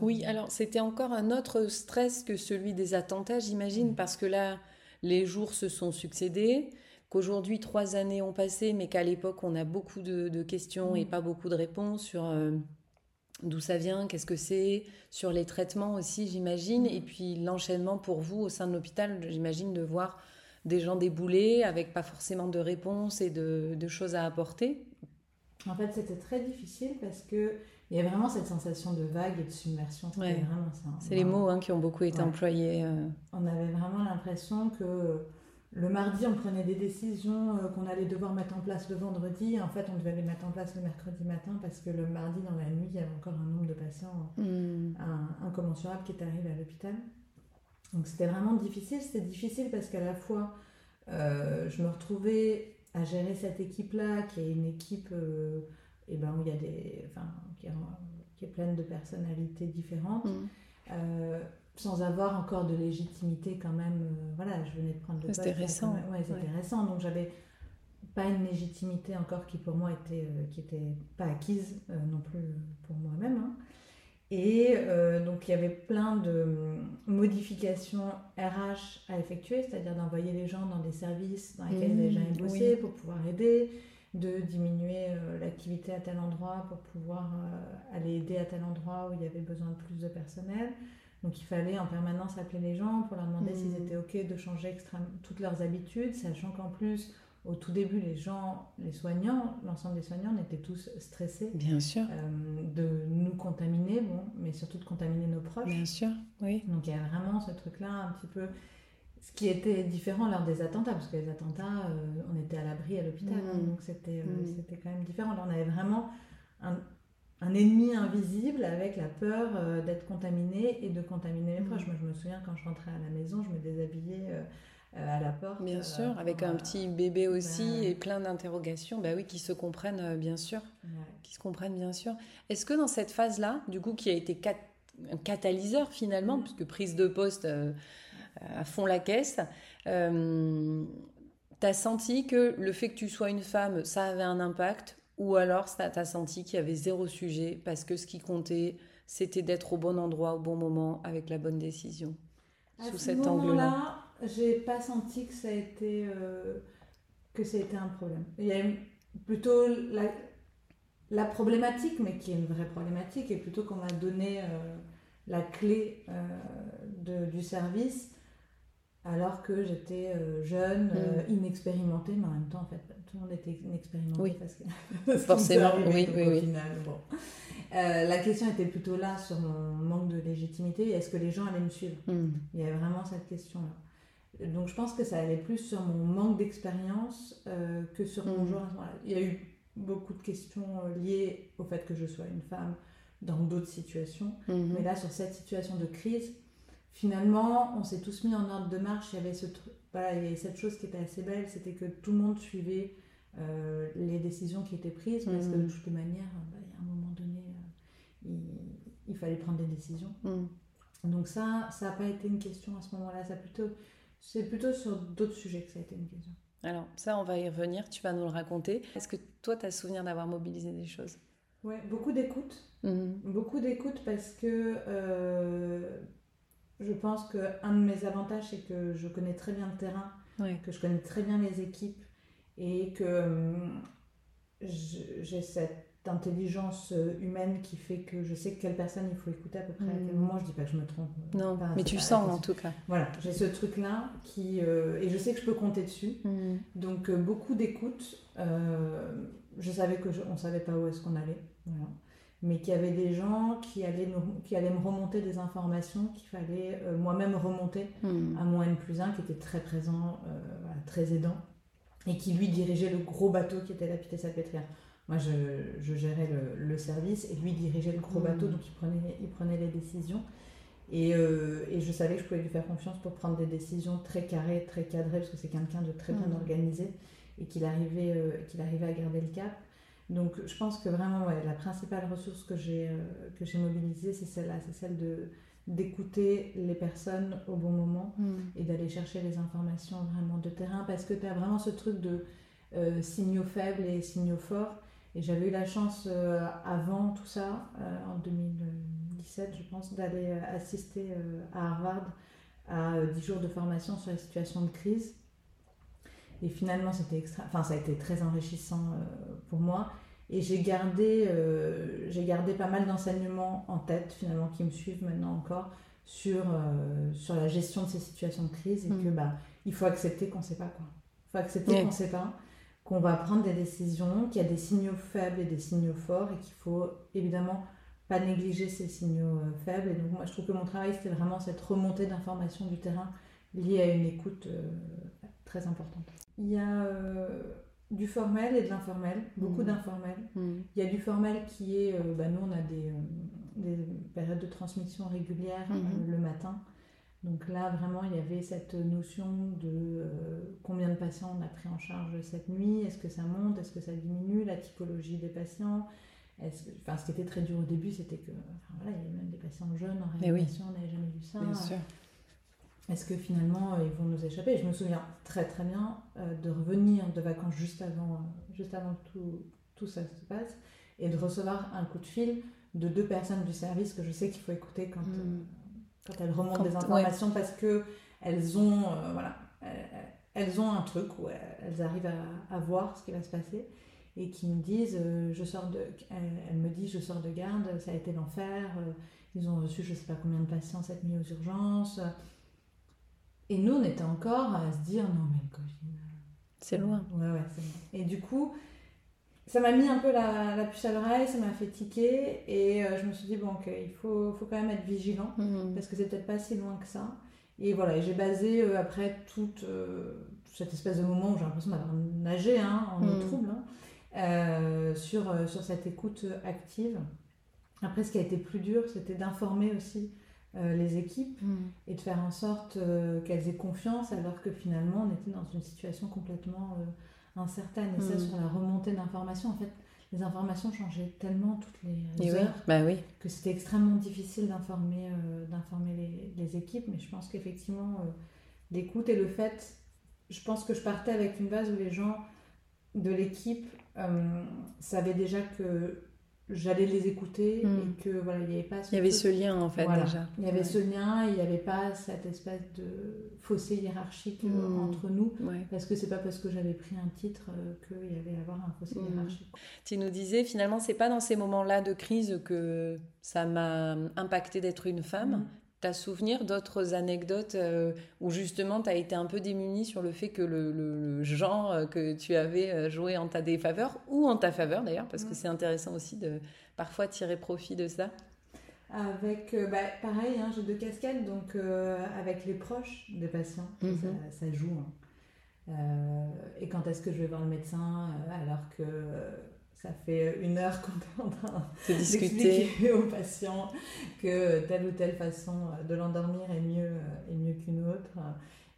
Oui, alors c'était encore un autre stress que celui des attentats, j'imagine, parce que là, les jours se sont succédés qu'aujourd'hui trois années ont passé, mais qu'à l'époque on a beaucoup de, questions et mm. pas beaucoup de réponses sur euh, d'où ça vient, qu'est-ce que c'est, sur les traitements aussi, j'imagine, mm. et puis l'enchaînement pour vous au sein de l'hôpital, j'imagine, de voir des gens débouler avec pas forcément de réponses et de, choses à apporter. En fait, c'était très difficile parce que il y a vraiment cette sensation de vague et de submersion. Hein. C'est les mots hein, qui ont beaucoup été employés. Euh. On avait vraiment l'impression que le mardi, on prenait des décisions euh, qu'on allait devoir mettre en place le vendredi. En fait, on devait les mettre en place le mercredi matin parce que le mardi, dans la nuit, il y avait encore un nombre de patients hmm. incommensurable qui est arrivé à l'hôpital. Donc c'était vraiment difficile. C'était difficile parce qu'à la fois, euh, je me retrouvais à gérer cette équipe-là, qui est une équipe euh, eh ben, où il y a des, enfin, qui, est, pleine de personnalités différentes. Hmm sans avoir encore de légitimité quand même. Euh, voilà, je venais de prendre le poste. C'était récent. Ouais, c'était récent. Donc j'avais pas une légitimité encore qui pour moi était, euh, qui était pas acquise euh, non plus pour moi-même. Hein. Et donc il y avait plein de hum, modifications RH à effectuer, c'est-à-dire d'envoyer les gens dans des services dans lesquels les gens aient bossé pour pouvoir aider, de diminuer l'activité à tel endroit pour pouvoir aller aider à tel endroit où il y avait besoin de plus de personnel Donc il fallait en permanence appeler les gens pour leur demander s'ils étaient OK de changer toutes leurs habitudes, sachant qu'en plus, au tout début, les gens, les soignants, l'ensemble des soignants, on était tous stressés. Bien sûr. de nous contaminer, bon, mais surtout de contaminer nos proches. Bien sûr, oui. Donc il y a vraiment ce truc-là un petit peu ce qui était différent lors des attentats, parce que les attentats, euh, on était à l'abri à l'hôpital, hein, mm. donc c'était euh, mm. c'était quand même différent. Là, on avait vraiment un, un ennemi invisible avec la peur euh, d'être contaminé et de contaminer les mm. proches. Moi, je me souviens quand je rentrais à la maison, je me déshabillais à la porte. Bien sûr, avec un petit bébé aussi et plein d'interrogations, bah oui, qui se comprennent bien sûr, qui se comprennent bien sûr. Est-ce que dans cette phase-là, du coup, qui a été un catalyseur finalement, puisque prise de poste à fond la caisse. Euh, t'as senti que le fait que tu sois une femme, ça avait un impact ou alors t'as senti qu'il y avait zéro sujet parce que ce qui comptait, c'était d'être au bon endroit, au bon moment, avec la bonne décision Sous cet angle-là j'ai pas senti que ça a été euh, que ça a été un problème. Il y a plutôt la, la, problématique, mais qui est une vraie problématique, et plutôt qu'on m'a donné euh, la clé de, du service alors que j'étais euh, jeune, euh, mm. inexpérimentée, mais en même temps, en fait, tout le monde était inexpérimenté. Oui, parce que, [LAUGHS] forcément, oui, oui, oui. Euh, la question était plutôt là sur mon manque de légitimité. Est-ce que les gens allaient me suivre? Mm. Il y avait vraiment cette question-là. Donc je pense que ça allait plus sur mon manque d'expérience que sur mon mm. genre. Il y a eu beaucoup de questions liées au fait que je sois une femme dans d'autres situations. Mm-hmm. Mais là, sur cette situation de crise, finalement, on s'est tous mis en ordre de marche. Il y avait, ce, il cette chose qui était assez belle, c'était que tout le monde suivait euh, les décisions qui étaient prises, parce que de mm. toutes les manières, euh, bah, à un moment donné, euh, il, fallait prendre des décisions. Mm. Donc ça, ça n'a pas été une question à ce moment-là. Plutôt, c'est plutôt sur d'autres sujets que ça a été une question. Alors ça, on va y revenir, tu vas nous le raconter. Est-ce que toi, tu as souvenir d'avoir mobilisé des choses? Oui, beaucoup d'écoute. Mm. Beaucoup d'écoute parce que je pense qu'un de mes avantages, c'est que je connais très bien le terrain, que je connais très bien les équipes et que hum, j'ai cette intelligence euh, humaine qui fait que je sais quelle personne il faut écouter à peu près à quel mmh. moment. Je dis pas que je me trompe. Non, mais tu sens en tout cas. Voilà, j'ai ce truc-là qui euh, et je sais que je peux compter dessus. Mmh. Donc euh, beaucoup d'écoute. je savais que on savait pas où est-ce qu'on allait. Voilà mais qu'il y avait des gens qui allaient, qui allaient me remonter des informations qu'il fallait euh, moi-même remonter hmm. à mon N plus 1 qui était très présent, euh, très aidant, et qui lui dirigeait le gros bateau qui était la Pité Salpêtrière. Moi, je, je gérais le, le, service et lui dirigeait le gros hmm. bateau, donc il prenait, il prenait les décisions. Et, euh, et, je savais que je pouvais lui faire confiance pour prendre des décisions très carrées, très cadrées, parce que c'est quelqu'un de très bien hmm. organisé et qu'il arrivait, qu'il arrivait à garder le cap. Donc je pense que vraiment la principale ressource que j'ai euh, que j'ai mobilisée, c'est celle-là, c'est celle de d'écouter les personnes au bon moment hmm. et d'aller chercher les informations vraiment de terrain parce que tu as vraiment ce truc de euh, signaux faibles et signaux forts. Et j'avais eu la chance euh, avant tout ça, en 2017 je pense, d'aller assister à Harvard à 10 jours de formation sur la situation de crise. Et finalement, c'était extra... enfin, ça a été très enrichissant euh, pour moi. Et j'ai gardé, euh, j'ai gardé pas mal d'enseignements en tête, finalement, qui me suivent maintenant encore, sur, euh, sur la gestion de ces situations de crise. Et mm. que bah, il faut accepter qu'on ne sait pas quoi. Il faut accepter qu'on ne sait pas, qu'on va prendre des décisions, qu'il y a des signaux faibles et des signaux forts, et qu'il faut évidemment pas négliger ces signaux faibles. Et donc, moi, je trouve que mon travail, c'était vraiment cette remontée d'informations du terrain liée à une écoute très importante. Il y a euh, du formel et de l'informel, beaucoup mmh. d'informel. Mmh. Il y a du formel qui est, euh, bah, nous on a des, euh, des, périodes de transmission régulières mmh. le matin. Donc là, vraiment, il y avait cette notion de combien de patients on a pris en charge cette nuit, est-ce que ça monte, est-ce que ça diminue, la typologie des patients. Est-ce enfin, ce qui était très dur au début, c'était que, enfin, voilà, il y avait même des patients jeunes en réanimation, on n'avait jamais vu ça. Bien sûr est-ce que finalement euh, ils vont nous échapper? Je me souviens très très bien euh, de revenir de vacances juste avant, euh, juste avant que tout, tout, ça se passe et de recevoir un coup de fil de deux personnes du service que je sais qu'il faut écouter quand, hmm. quand elles remontent des informations parce que elles ont, voilà, elles, ont un truc où elles arrivent à, à, voir ce qui va se passer et qui me disent je sors de elle, me dit je sors de garde ça a été l'enfer ils ont reçu je sais pas combien de patients cette nuit aux urgences. Et nous, on était encore à se dire non, mais le Covid. C'est loin. Ouais, ouais, c'est loin. Et du coup, ça m'a mis un peu la, la puce à l'oreille, ça m'a fait tiquer. Et euh, je me suis dit, bon, ok, il faut, faut quand même être vigilant, Mhm. parce que c'est peut-être pas si loin que ça. Et voilà, et j'ai basé euh, après toute euh, cette espèce de moment où j'ai l'impression d'avoir nagé hein, en eau Mhm. trouble, hein, euh, sur, euh, sur cette écoute active. Après, ce qui a été plus dur, c'était d'informer aussi euh, les équipes Mhm. et de faire en sorte euh, qu'elles aient confiance alors que finalement on était dans une situation complètement euh, incertaine. Et ça, Mhm. sur la remontée d'informations, en fait, les informations changeaient tellement toutes les Et oui, heures bah oui. que c'était extrêmement difficile d'informer euh, d'informer les, les équipes. Mais je pense qu'effectivement, euh, l'écoute et le fait, je pense que je partais avec une base où les gens de l'équipe euh, savaient déjà que j'allais les écouter et que voilà, il n'y avait pas Il y avait ce lien en fait voilà. déjà. il y avait Ouais. ce lien, il n'y avait pas cette espèce de fossé hiérarchique euh, Mm. entre nous. Ouais. Parce que c'est pas parce que j'avais pris un titre euh, qu'il y avait à avoir un fossé Mm. hiérarchique. Tu nous disais finalement c'est pas dans ces moments-là de crise que ça m'a impacté d'être une femme. T'as souvenir d'autres anecdotes euh, où justement tu as été un peu démunie sur le fait que le, le- le genre euh, que tu avais euh, joué en ta défaveur ou en ta faveur d'ailleurs parce que c'est intéressant aussi de parfois tirer profit de ça. Avec, euh, bah, pareil, hein, j'ai deux casquettes, donc euh, avec les proches des patients, Mhm. ça, ça joue. hein. Et quand est-ce que je vais voir le médecin alors que ça fait une heure qu'on est en train De [LAUGHS] discuter. aux patients que telle ou telle façon de l'endormir est mieux, est mieux qu'une autre.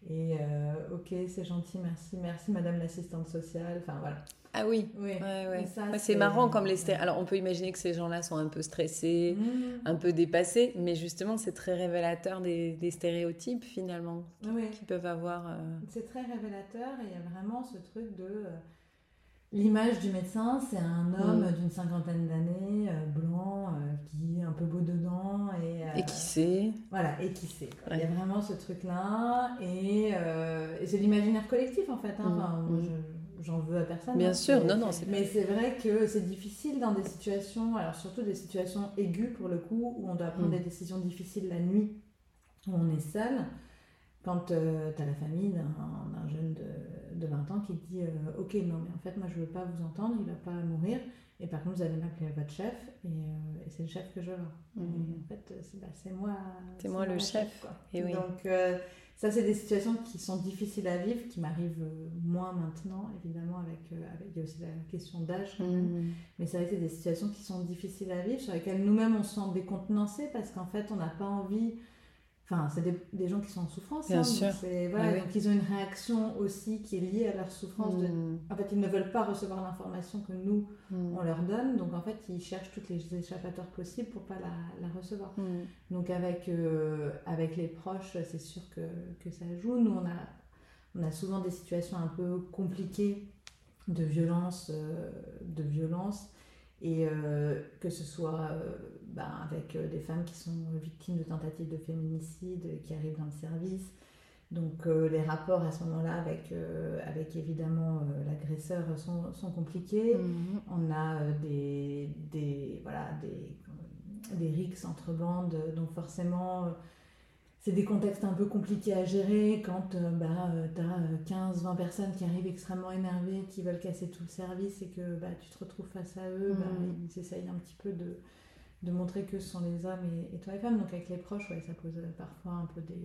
Et euh, ok, c'est gentil, merci, merci madame l'assistante sociale. Enfin voilà. Ah oui. Oui. Ouais, c'est marrant comme les sté-. Alors on peut imaginer que ces gens-là sont un peu stressés, Mmh. un peu dépassés, mais justement c'est très révélateur des, des stéréotypes finalement Oui. qu'ils peuvent avoir. euh, C'est très révélateur et il y a vraiment ce truc de euh, l'image du médecin, c'est un homme Mm. d'une cinquantaine d'années, euh, blanc, euh, qui est un peu beau dedans et, euh, Et qui sait voilà et qui sait. Il y a vraiment ce truc là et, et c'est l'imaginaire collectif en fait. hein. Mm, Enfin, mm. je- j'en veux à personne. Bien hein. sûr, Mais- non, non, mais c'est vrai que c'est difficile dans des situations, alors surtout des situations aiguës pour le coup, où on doit prendre des décisions difficiles la nuit, où on est seul. Quand tu as la famille d'un jeune de, de 20 ans qui te dit euh, Ok, non, mais en fait, moi je veux pas vous entendre, il va pas mourir. Et par contre, vous allez m'appeler votre chef, et, euh, et c'est le chef que je veux. Mhm. Et en fait, c'est bah, c'est moi. C'est moi le chef. quoi. Et oui. Donc, euh, ça, c'est des situations qui sont difficiles à vivre, qui m'arrivent euh, moins maintenant, évidemment, avec, euh, avec. Il y a aussi la question d'âge quand même. Mm. Mais que c'est des situations qui sont difficiles à vivre, sur lesquelles nous-mêmes on se sent décontenancés parce qu'en fait on n'a pas envie. Enfin, c'est des, des gens qui sont en souffrance. Bien hein, sûr. Donc, c'est- voilà, oui. donc ils ont une réaction aussi qui est liée à leur souffrance. De... Mm. En fait, ils ne veulent pas recevoir l'information que nous Mm. on leur donne. Donc en fait, ils cherchent toutes les échappatoires possibles pour pas la, la recevoir. Mm. Donc avec, euh, avec les proches, c'est sûr que, que ça joue. Nous, on a, on a souvent des situations un peu compliquées de violence, euh, de violence et euh, que ce soit euh, ben, avec euh, des femmes qui sont victimes de tentatives de féminicide, qui arrivent dans le service. Donc les rapports à ce moment-là avec, avec évidemment l'agresseur sont, sont compliqués. Mm. On a des, des, voilà, des, des rixes entre bandes, donc forcément, c'est des contextes un peu compliqués à gérer quand euh, bah, tu as 15-20 personnes qui arrivent extrêmement énervées, qui veulent casser tout le service et que bah, tu te retrouves face à eux, bah, Mhm. ils essayent un petit peu de, de montrer que ce sont les hommes et, et toi les femmes. Donc avec les proches, ouais, ça pose euh, parfois un peu des,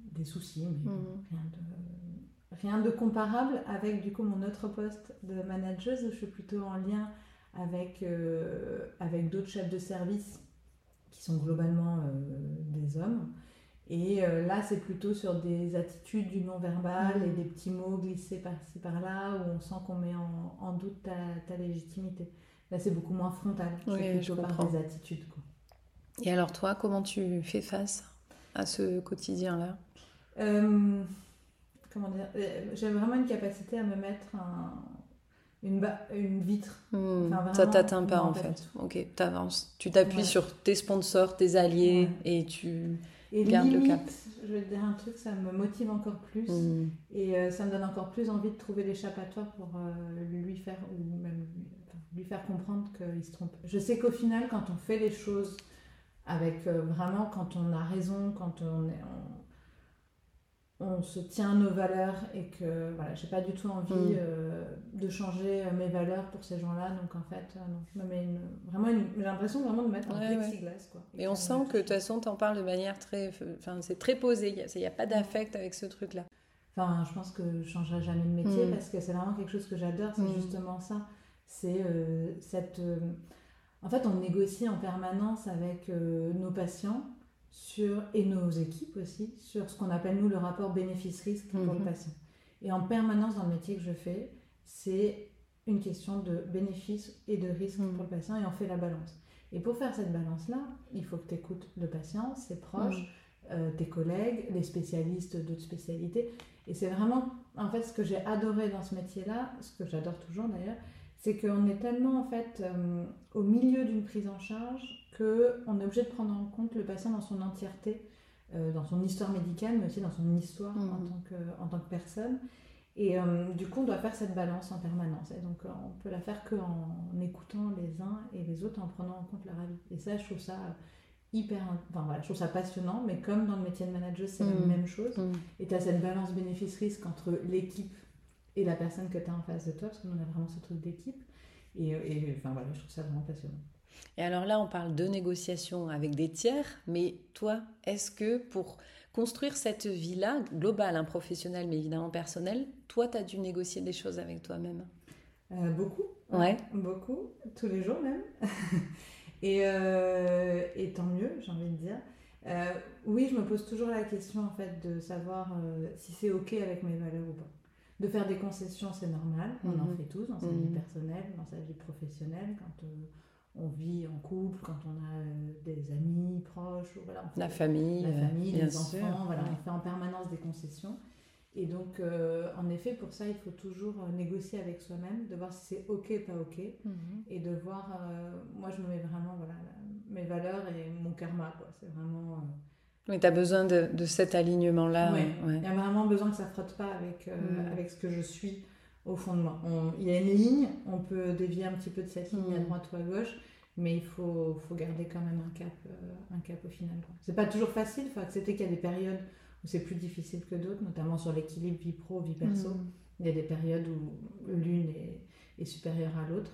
des soucis, mais Mhm. rien de rien de comparable avec du coup mon autre poste de manageuse où je suis plutôt en lien avec, euh, avec d'autres chefs de service qui sont globalement euh, des hommes. Et euh, là, c'est plutôt sur des attitudes du non-verbal et des petits mots glissés par-ci par-là où on sent qu'on met en, en doute ta, ta légitimité. Là, c'est beaucoup moins frontal. Oui, je plutôt par comprends. des attitudes. Quoi. Et alors toi, comment tu fais face à ce quotidien-là? Euh, comment dire? Euh, J'ai vraiment une capacité à me mettre un- une, une vitre. Hmm, Enfin, Ça t'atteint pas en fait. Ok, t'avances. Tu t'appuies Ouais. sur tes sponsors, tes alliés Ouais. et tu. Et Garde le limite, cap. je vais te dire un truc, ça me motive encore plus. Hmm. Et euh, ça me donne encore plus envie de trouver l'échappatoire pour euh, lui faire, ou même lui, faire comprendre qu'il se trompe. Je sais qu'au final, quand on fait les choses avec vraiment quand on a raison, quand on est on se tient à nos valeurs et que voilà, j'ai pas du tout envie mm. euh, de changer euh, mes valeurs pour ces gens-là. Donc en fait, euh, non, je me mets vraiment j'ai l'impression vraiment de mettre un plexiglas. Quoi, et, on sent que de toute façon, tu en parles de manière très. Enfin, c'est très posé, il n'y a, pas d'affect avec ce truc-là. Enfin, je pense que je changerai jamais de métier mm. parce que c'est vraiment quelque chose que j'adore, c'est mm. justement ça. C'est cette. en fait, on négocie en permanence avec nos patients sur, et nos équipes aussi, sur ce qu'on appelle nous le rapport bénéfice-risque pour le mhm. patient. Et en permanence dans le métier que je fais, c'est une question de bénéfice et de risque mhm. pour le patient et on fait la balance. Et pour faire cette balance-là, il faut que tu écoutes le patient, ses proches, mhm. euh, tes collègues, les spécialistes d'autres spécialités. Et c'est vraiment, en fait, ce que j'ai adoré dans ce métier-là, ce que j'adore toujours d'ailleurs, c'est qu'on est tellement en fait euh, au milieu d'une prise en charge qu'on est obligé de prendre en compte le patient dans son entièreté, euh, dans son histoire médicale, mais aussi dans son histoire en, mhm. tant que, en tant que personne. Et euh, du coup, on doit faire cette balance en permanence. Et donc, on peut la faire qu'en écoutant les uns et les autres, en prenant en compte leur avis. Et ça, je trouve ça hyper. Enfin, voilà, je trouve ça passionnant, mais comme dans le métier de manager, c'est la mhm. même chose. Mhm. Et tu as cette balance bénéfice-risque entre l'équipe et la personne que tu as en face de toi, parce qu'on a vraiment ce truc d'équipe. Et, et, enfin, voilà, je trouve ça vraiment passionnant. Et alors là, on parle de négociation avec des tiers, mais toi, est-ce que pour construire cette vie-là, globale, hein, professionnelle, mais évidemment personnelle, toi, tu as dû négocier des choses avec toi-même? Euh, Beaucoup. Ouais. Beaucoup, tous les jours même. [LAUGHS] et, euh, et, tant mieux, j'ai envie de dire. Euh, oui, je me pose toujours la question en fait de savoir si c'est ok avec mes valeurs ou pas. De faire des concessions, c'est normal, on en mhm. fait tous dans sa vie mhm. personnelle, dans sa vie professionnelle, quand on vit en couple, quand on a euh, des amis proches, voilà, la famille, la euh, famille les enfants, voilà, on fait en permanence des concessions. Et donc, euh, en effet, pour ça, il faut toujours négocier avec soi-même, de voir si c'est OK, pas OK, mhm. et de voir, moi je me mets vraiment, voilà, mes valeurs et mon karma, quoi. C'est vraiment... Oui, tu as besoin de, de cet alignement-là. Ouais. Il y a vraiment besoin que ça frotte pas avec, mhm. avec ce que je suis au fond de moi. il y a une ligne, on peut dévier un petit peu de cette ligne à mm. droite ou à gauche, mais il faut, faut garder quand même un cap, euh, un cap au final. C'est pas toujours facile, il faut accepter qu'il y a des périodes où c'est plus difficile que d'autres, notamment sur l'équilibre vie pro, vie perso. Mm. Il y a des périodes où l'une est, est, supérieure à l'autre.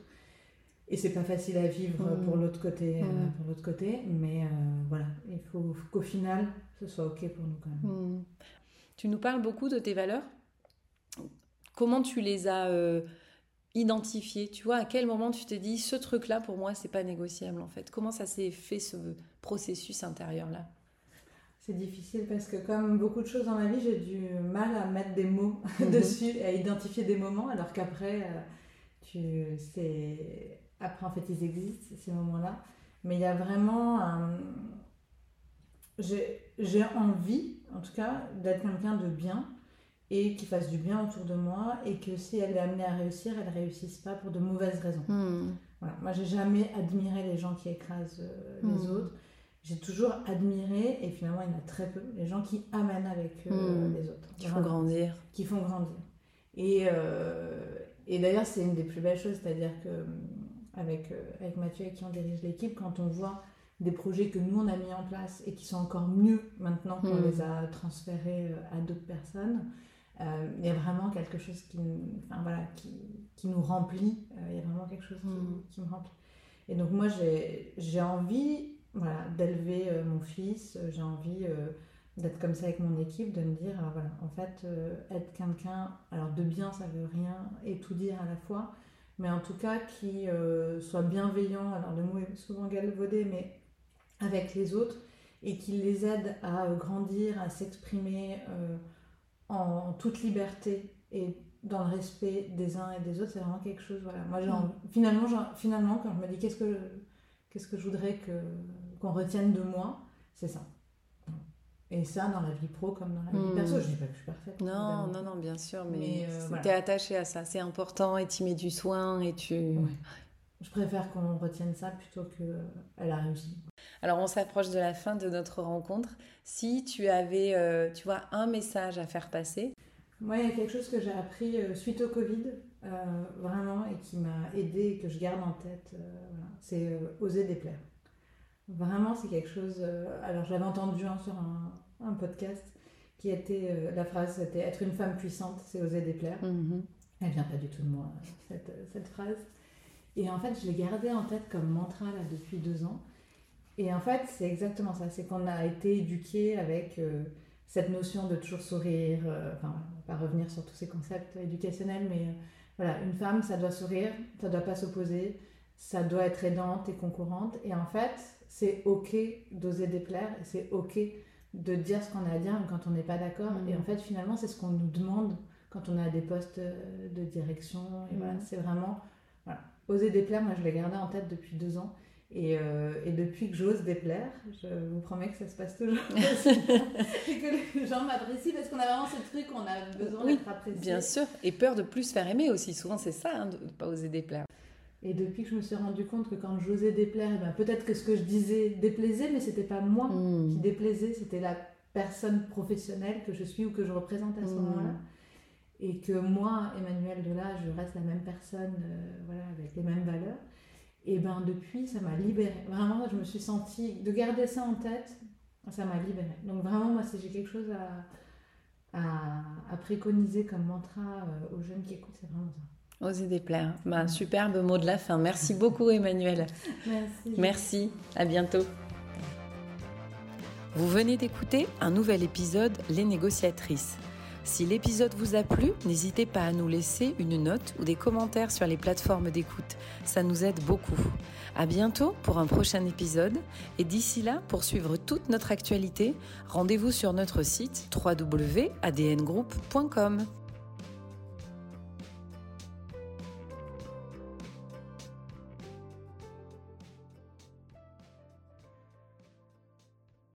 Et c'est pas facile à vivre mm. pour l'autre côté, euh, pour l'autre côté, mais euh, voilà, il faut, faut qu'au final, ce soit ok pour nous quand même. Tu nous parles beaucoup de tes valeurs? Comment tu les as euh, identifiées Tu vois, à quel moment tu t'es dit ce truc-là pour moi c'est pas négociable en fait? Comment ça s'est fait ce processus intérieur là c'est difficile parce que comme beaucoup de choses dans ma vie, j'ai du mal à mettre des mots [LAUGHS] mhm. dessus, à identifier des moments, alors qu'après, euh, tu c'est après en fait ils existent ces moments-là. Mais il y a vraiment un... j'ai envie, en tout cas, d'être quelqu'un de bien et qui fasse du bien autour de moi et que si elle est amenée à réussir, elle ne réussisse pas pour de mauvaises raisons. Hmm. Voilà. Moi, j'ai jamais admiré les gens qui écrasent euh, les hmm. autres. J'ai toujours admiré, et finalement, il y en a très peu, les gens qui amènent avec eux hmm. les autres. Qui font grandir. Qui font grandir. Et, euh, et d'ailleurs, c'est une des plus belles choses, c'est-à-dire que avec, euh, avec Mathieu et qui on dirige l'équipe, quand on voit des projets que nous on a mis en place et qui sont encore mieux maintenant qu'on les a transférés à d'autres personnes, il y a vraiment quelque chose qui, enfin, voilà, qui, qui nous remplit. Euh, il y a vraiment quelque chose qui, mm. qui me remplit. Et donc moi, j'ai envie voilà, d'élever euh, mon fils, j'ai envie d'être comme ça avec mon équipe, de me dire, voilà, en fait, être quelqu'un, alors de bien, ça veut rien et tout dire à la fois, mais en tout cas qui soit bienveillant, alors le mot est souvent galvaudé, mais avec les autres, et qui les aide à grandir, à s'exprimer en toute liberté et dans le respect des uns et des autres, c'est vraiment quelque chose. Voilà. Moi, mm. finalement, finalement, quand je me dis qu'est-ce que, qu'est-ce que je voudrais que, qu'on retienne de moi, c'est ça. Et ça, dans la vie pro comme dans la vie mm. perso, je dis pas que je suis parfaite. Non, non, non, bien sûr, mais, euh, tu es attaché à ça, c'est important et tu mets du soin et tu. Je préfère qu'on retienne ça plutôt qu'elle a réussi. Alors on s'approche de la fin de notre rencontre. Si tu avais, euh, tu vois, un message à faire passer. Moi, il y a quelque chose que j'ai appris euh, suite au Covid, euh, vraiment, et qui m'a aidé et que je garde en tête. c'est oser déplaire. Vraiment, c'est quelque chose. Alors, j'avais entendu sur un, podcast qui était. La phrase, c'était Être une femme puissante, c'est oser déplaire. Mm-hmm. Elle vient pas du tout de moi, cette, cette phrase. Et en fait, je l'ai gardée en tête comme mantra là, depuis deux ans. Et en fait, c'est exactement ça. C'est qu'on a été éduqué avec euh, cette notion de toujours sourire. enfin, on va pas revenir sur tous ces concepts éducationnels, mais voilà, une femme, ça doit sourire, ça doit pas s'opposer, ça doit être aidante et concurrente. Et en fait, c'est ok d'oser déplaire, c'est ok de dire ce qu'on a à dire quand on n'est pas d'accord. Et en mm. fait, finalement, c'est ce qu'on nous demande quand on a des postes euh, de direction. Et voilà, mm. c'est vraiment voilà. Oser déplaire. Moi, je l'ai gardé en tête depuis deux ans. Et, euh, et, depuis que j'ose déplaire, je vous promets que ça se passe toujours [LAUGHS] et que les gens m'apprécient parce qu'on a vraiment ce truc, on a besoin d'être apprécié. Bien sûr, et peur de plus faire aimer aussi. Souvent, c'est ça, hein, de ne pas oser déplaire. Et depuis que je me suis rendu compte que quand j'osais déplaire, eh ben peut-être que ce que je disais déplaisait, mais c'était pas moi hmm. qui déplaisait, c'était la personne professionnelle que je suis ou que je représente à ce hmm. moment-là. Et que moi, Emmanuel Delat, je reste la même personne, euh, voilà, avec les mêmes valeurs. Et ben depuis, ça m'a libérée. Vraiment, je me suis sentie de garder ça en tête, ça m'a libérée. Donc vraiment, moi, si j'ai quelque chose à, à, préconiser comme mantra euh, aux jeunes qui écoutent, c'est vraiment ça. Oser déplaire. Ben, superbe mot de la fin. Merci beaucoup, Emmanuel. [LAUGHS] Merci. Merci. À bientôt. Vous venez d'écouter un nouvel épisode Les négociatrices. Si l'épisode vous a plu, n'hésitez pas à nous laisser une note ou des commentaires sur les plateformes d'écoute. Ça nous aide beaucoup. À bientôt pour un prochain épisode. Et d'ici là, pour suivre toute notre actualité, rendez-vous sur notre site www.adngroup.com.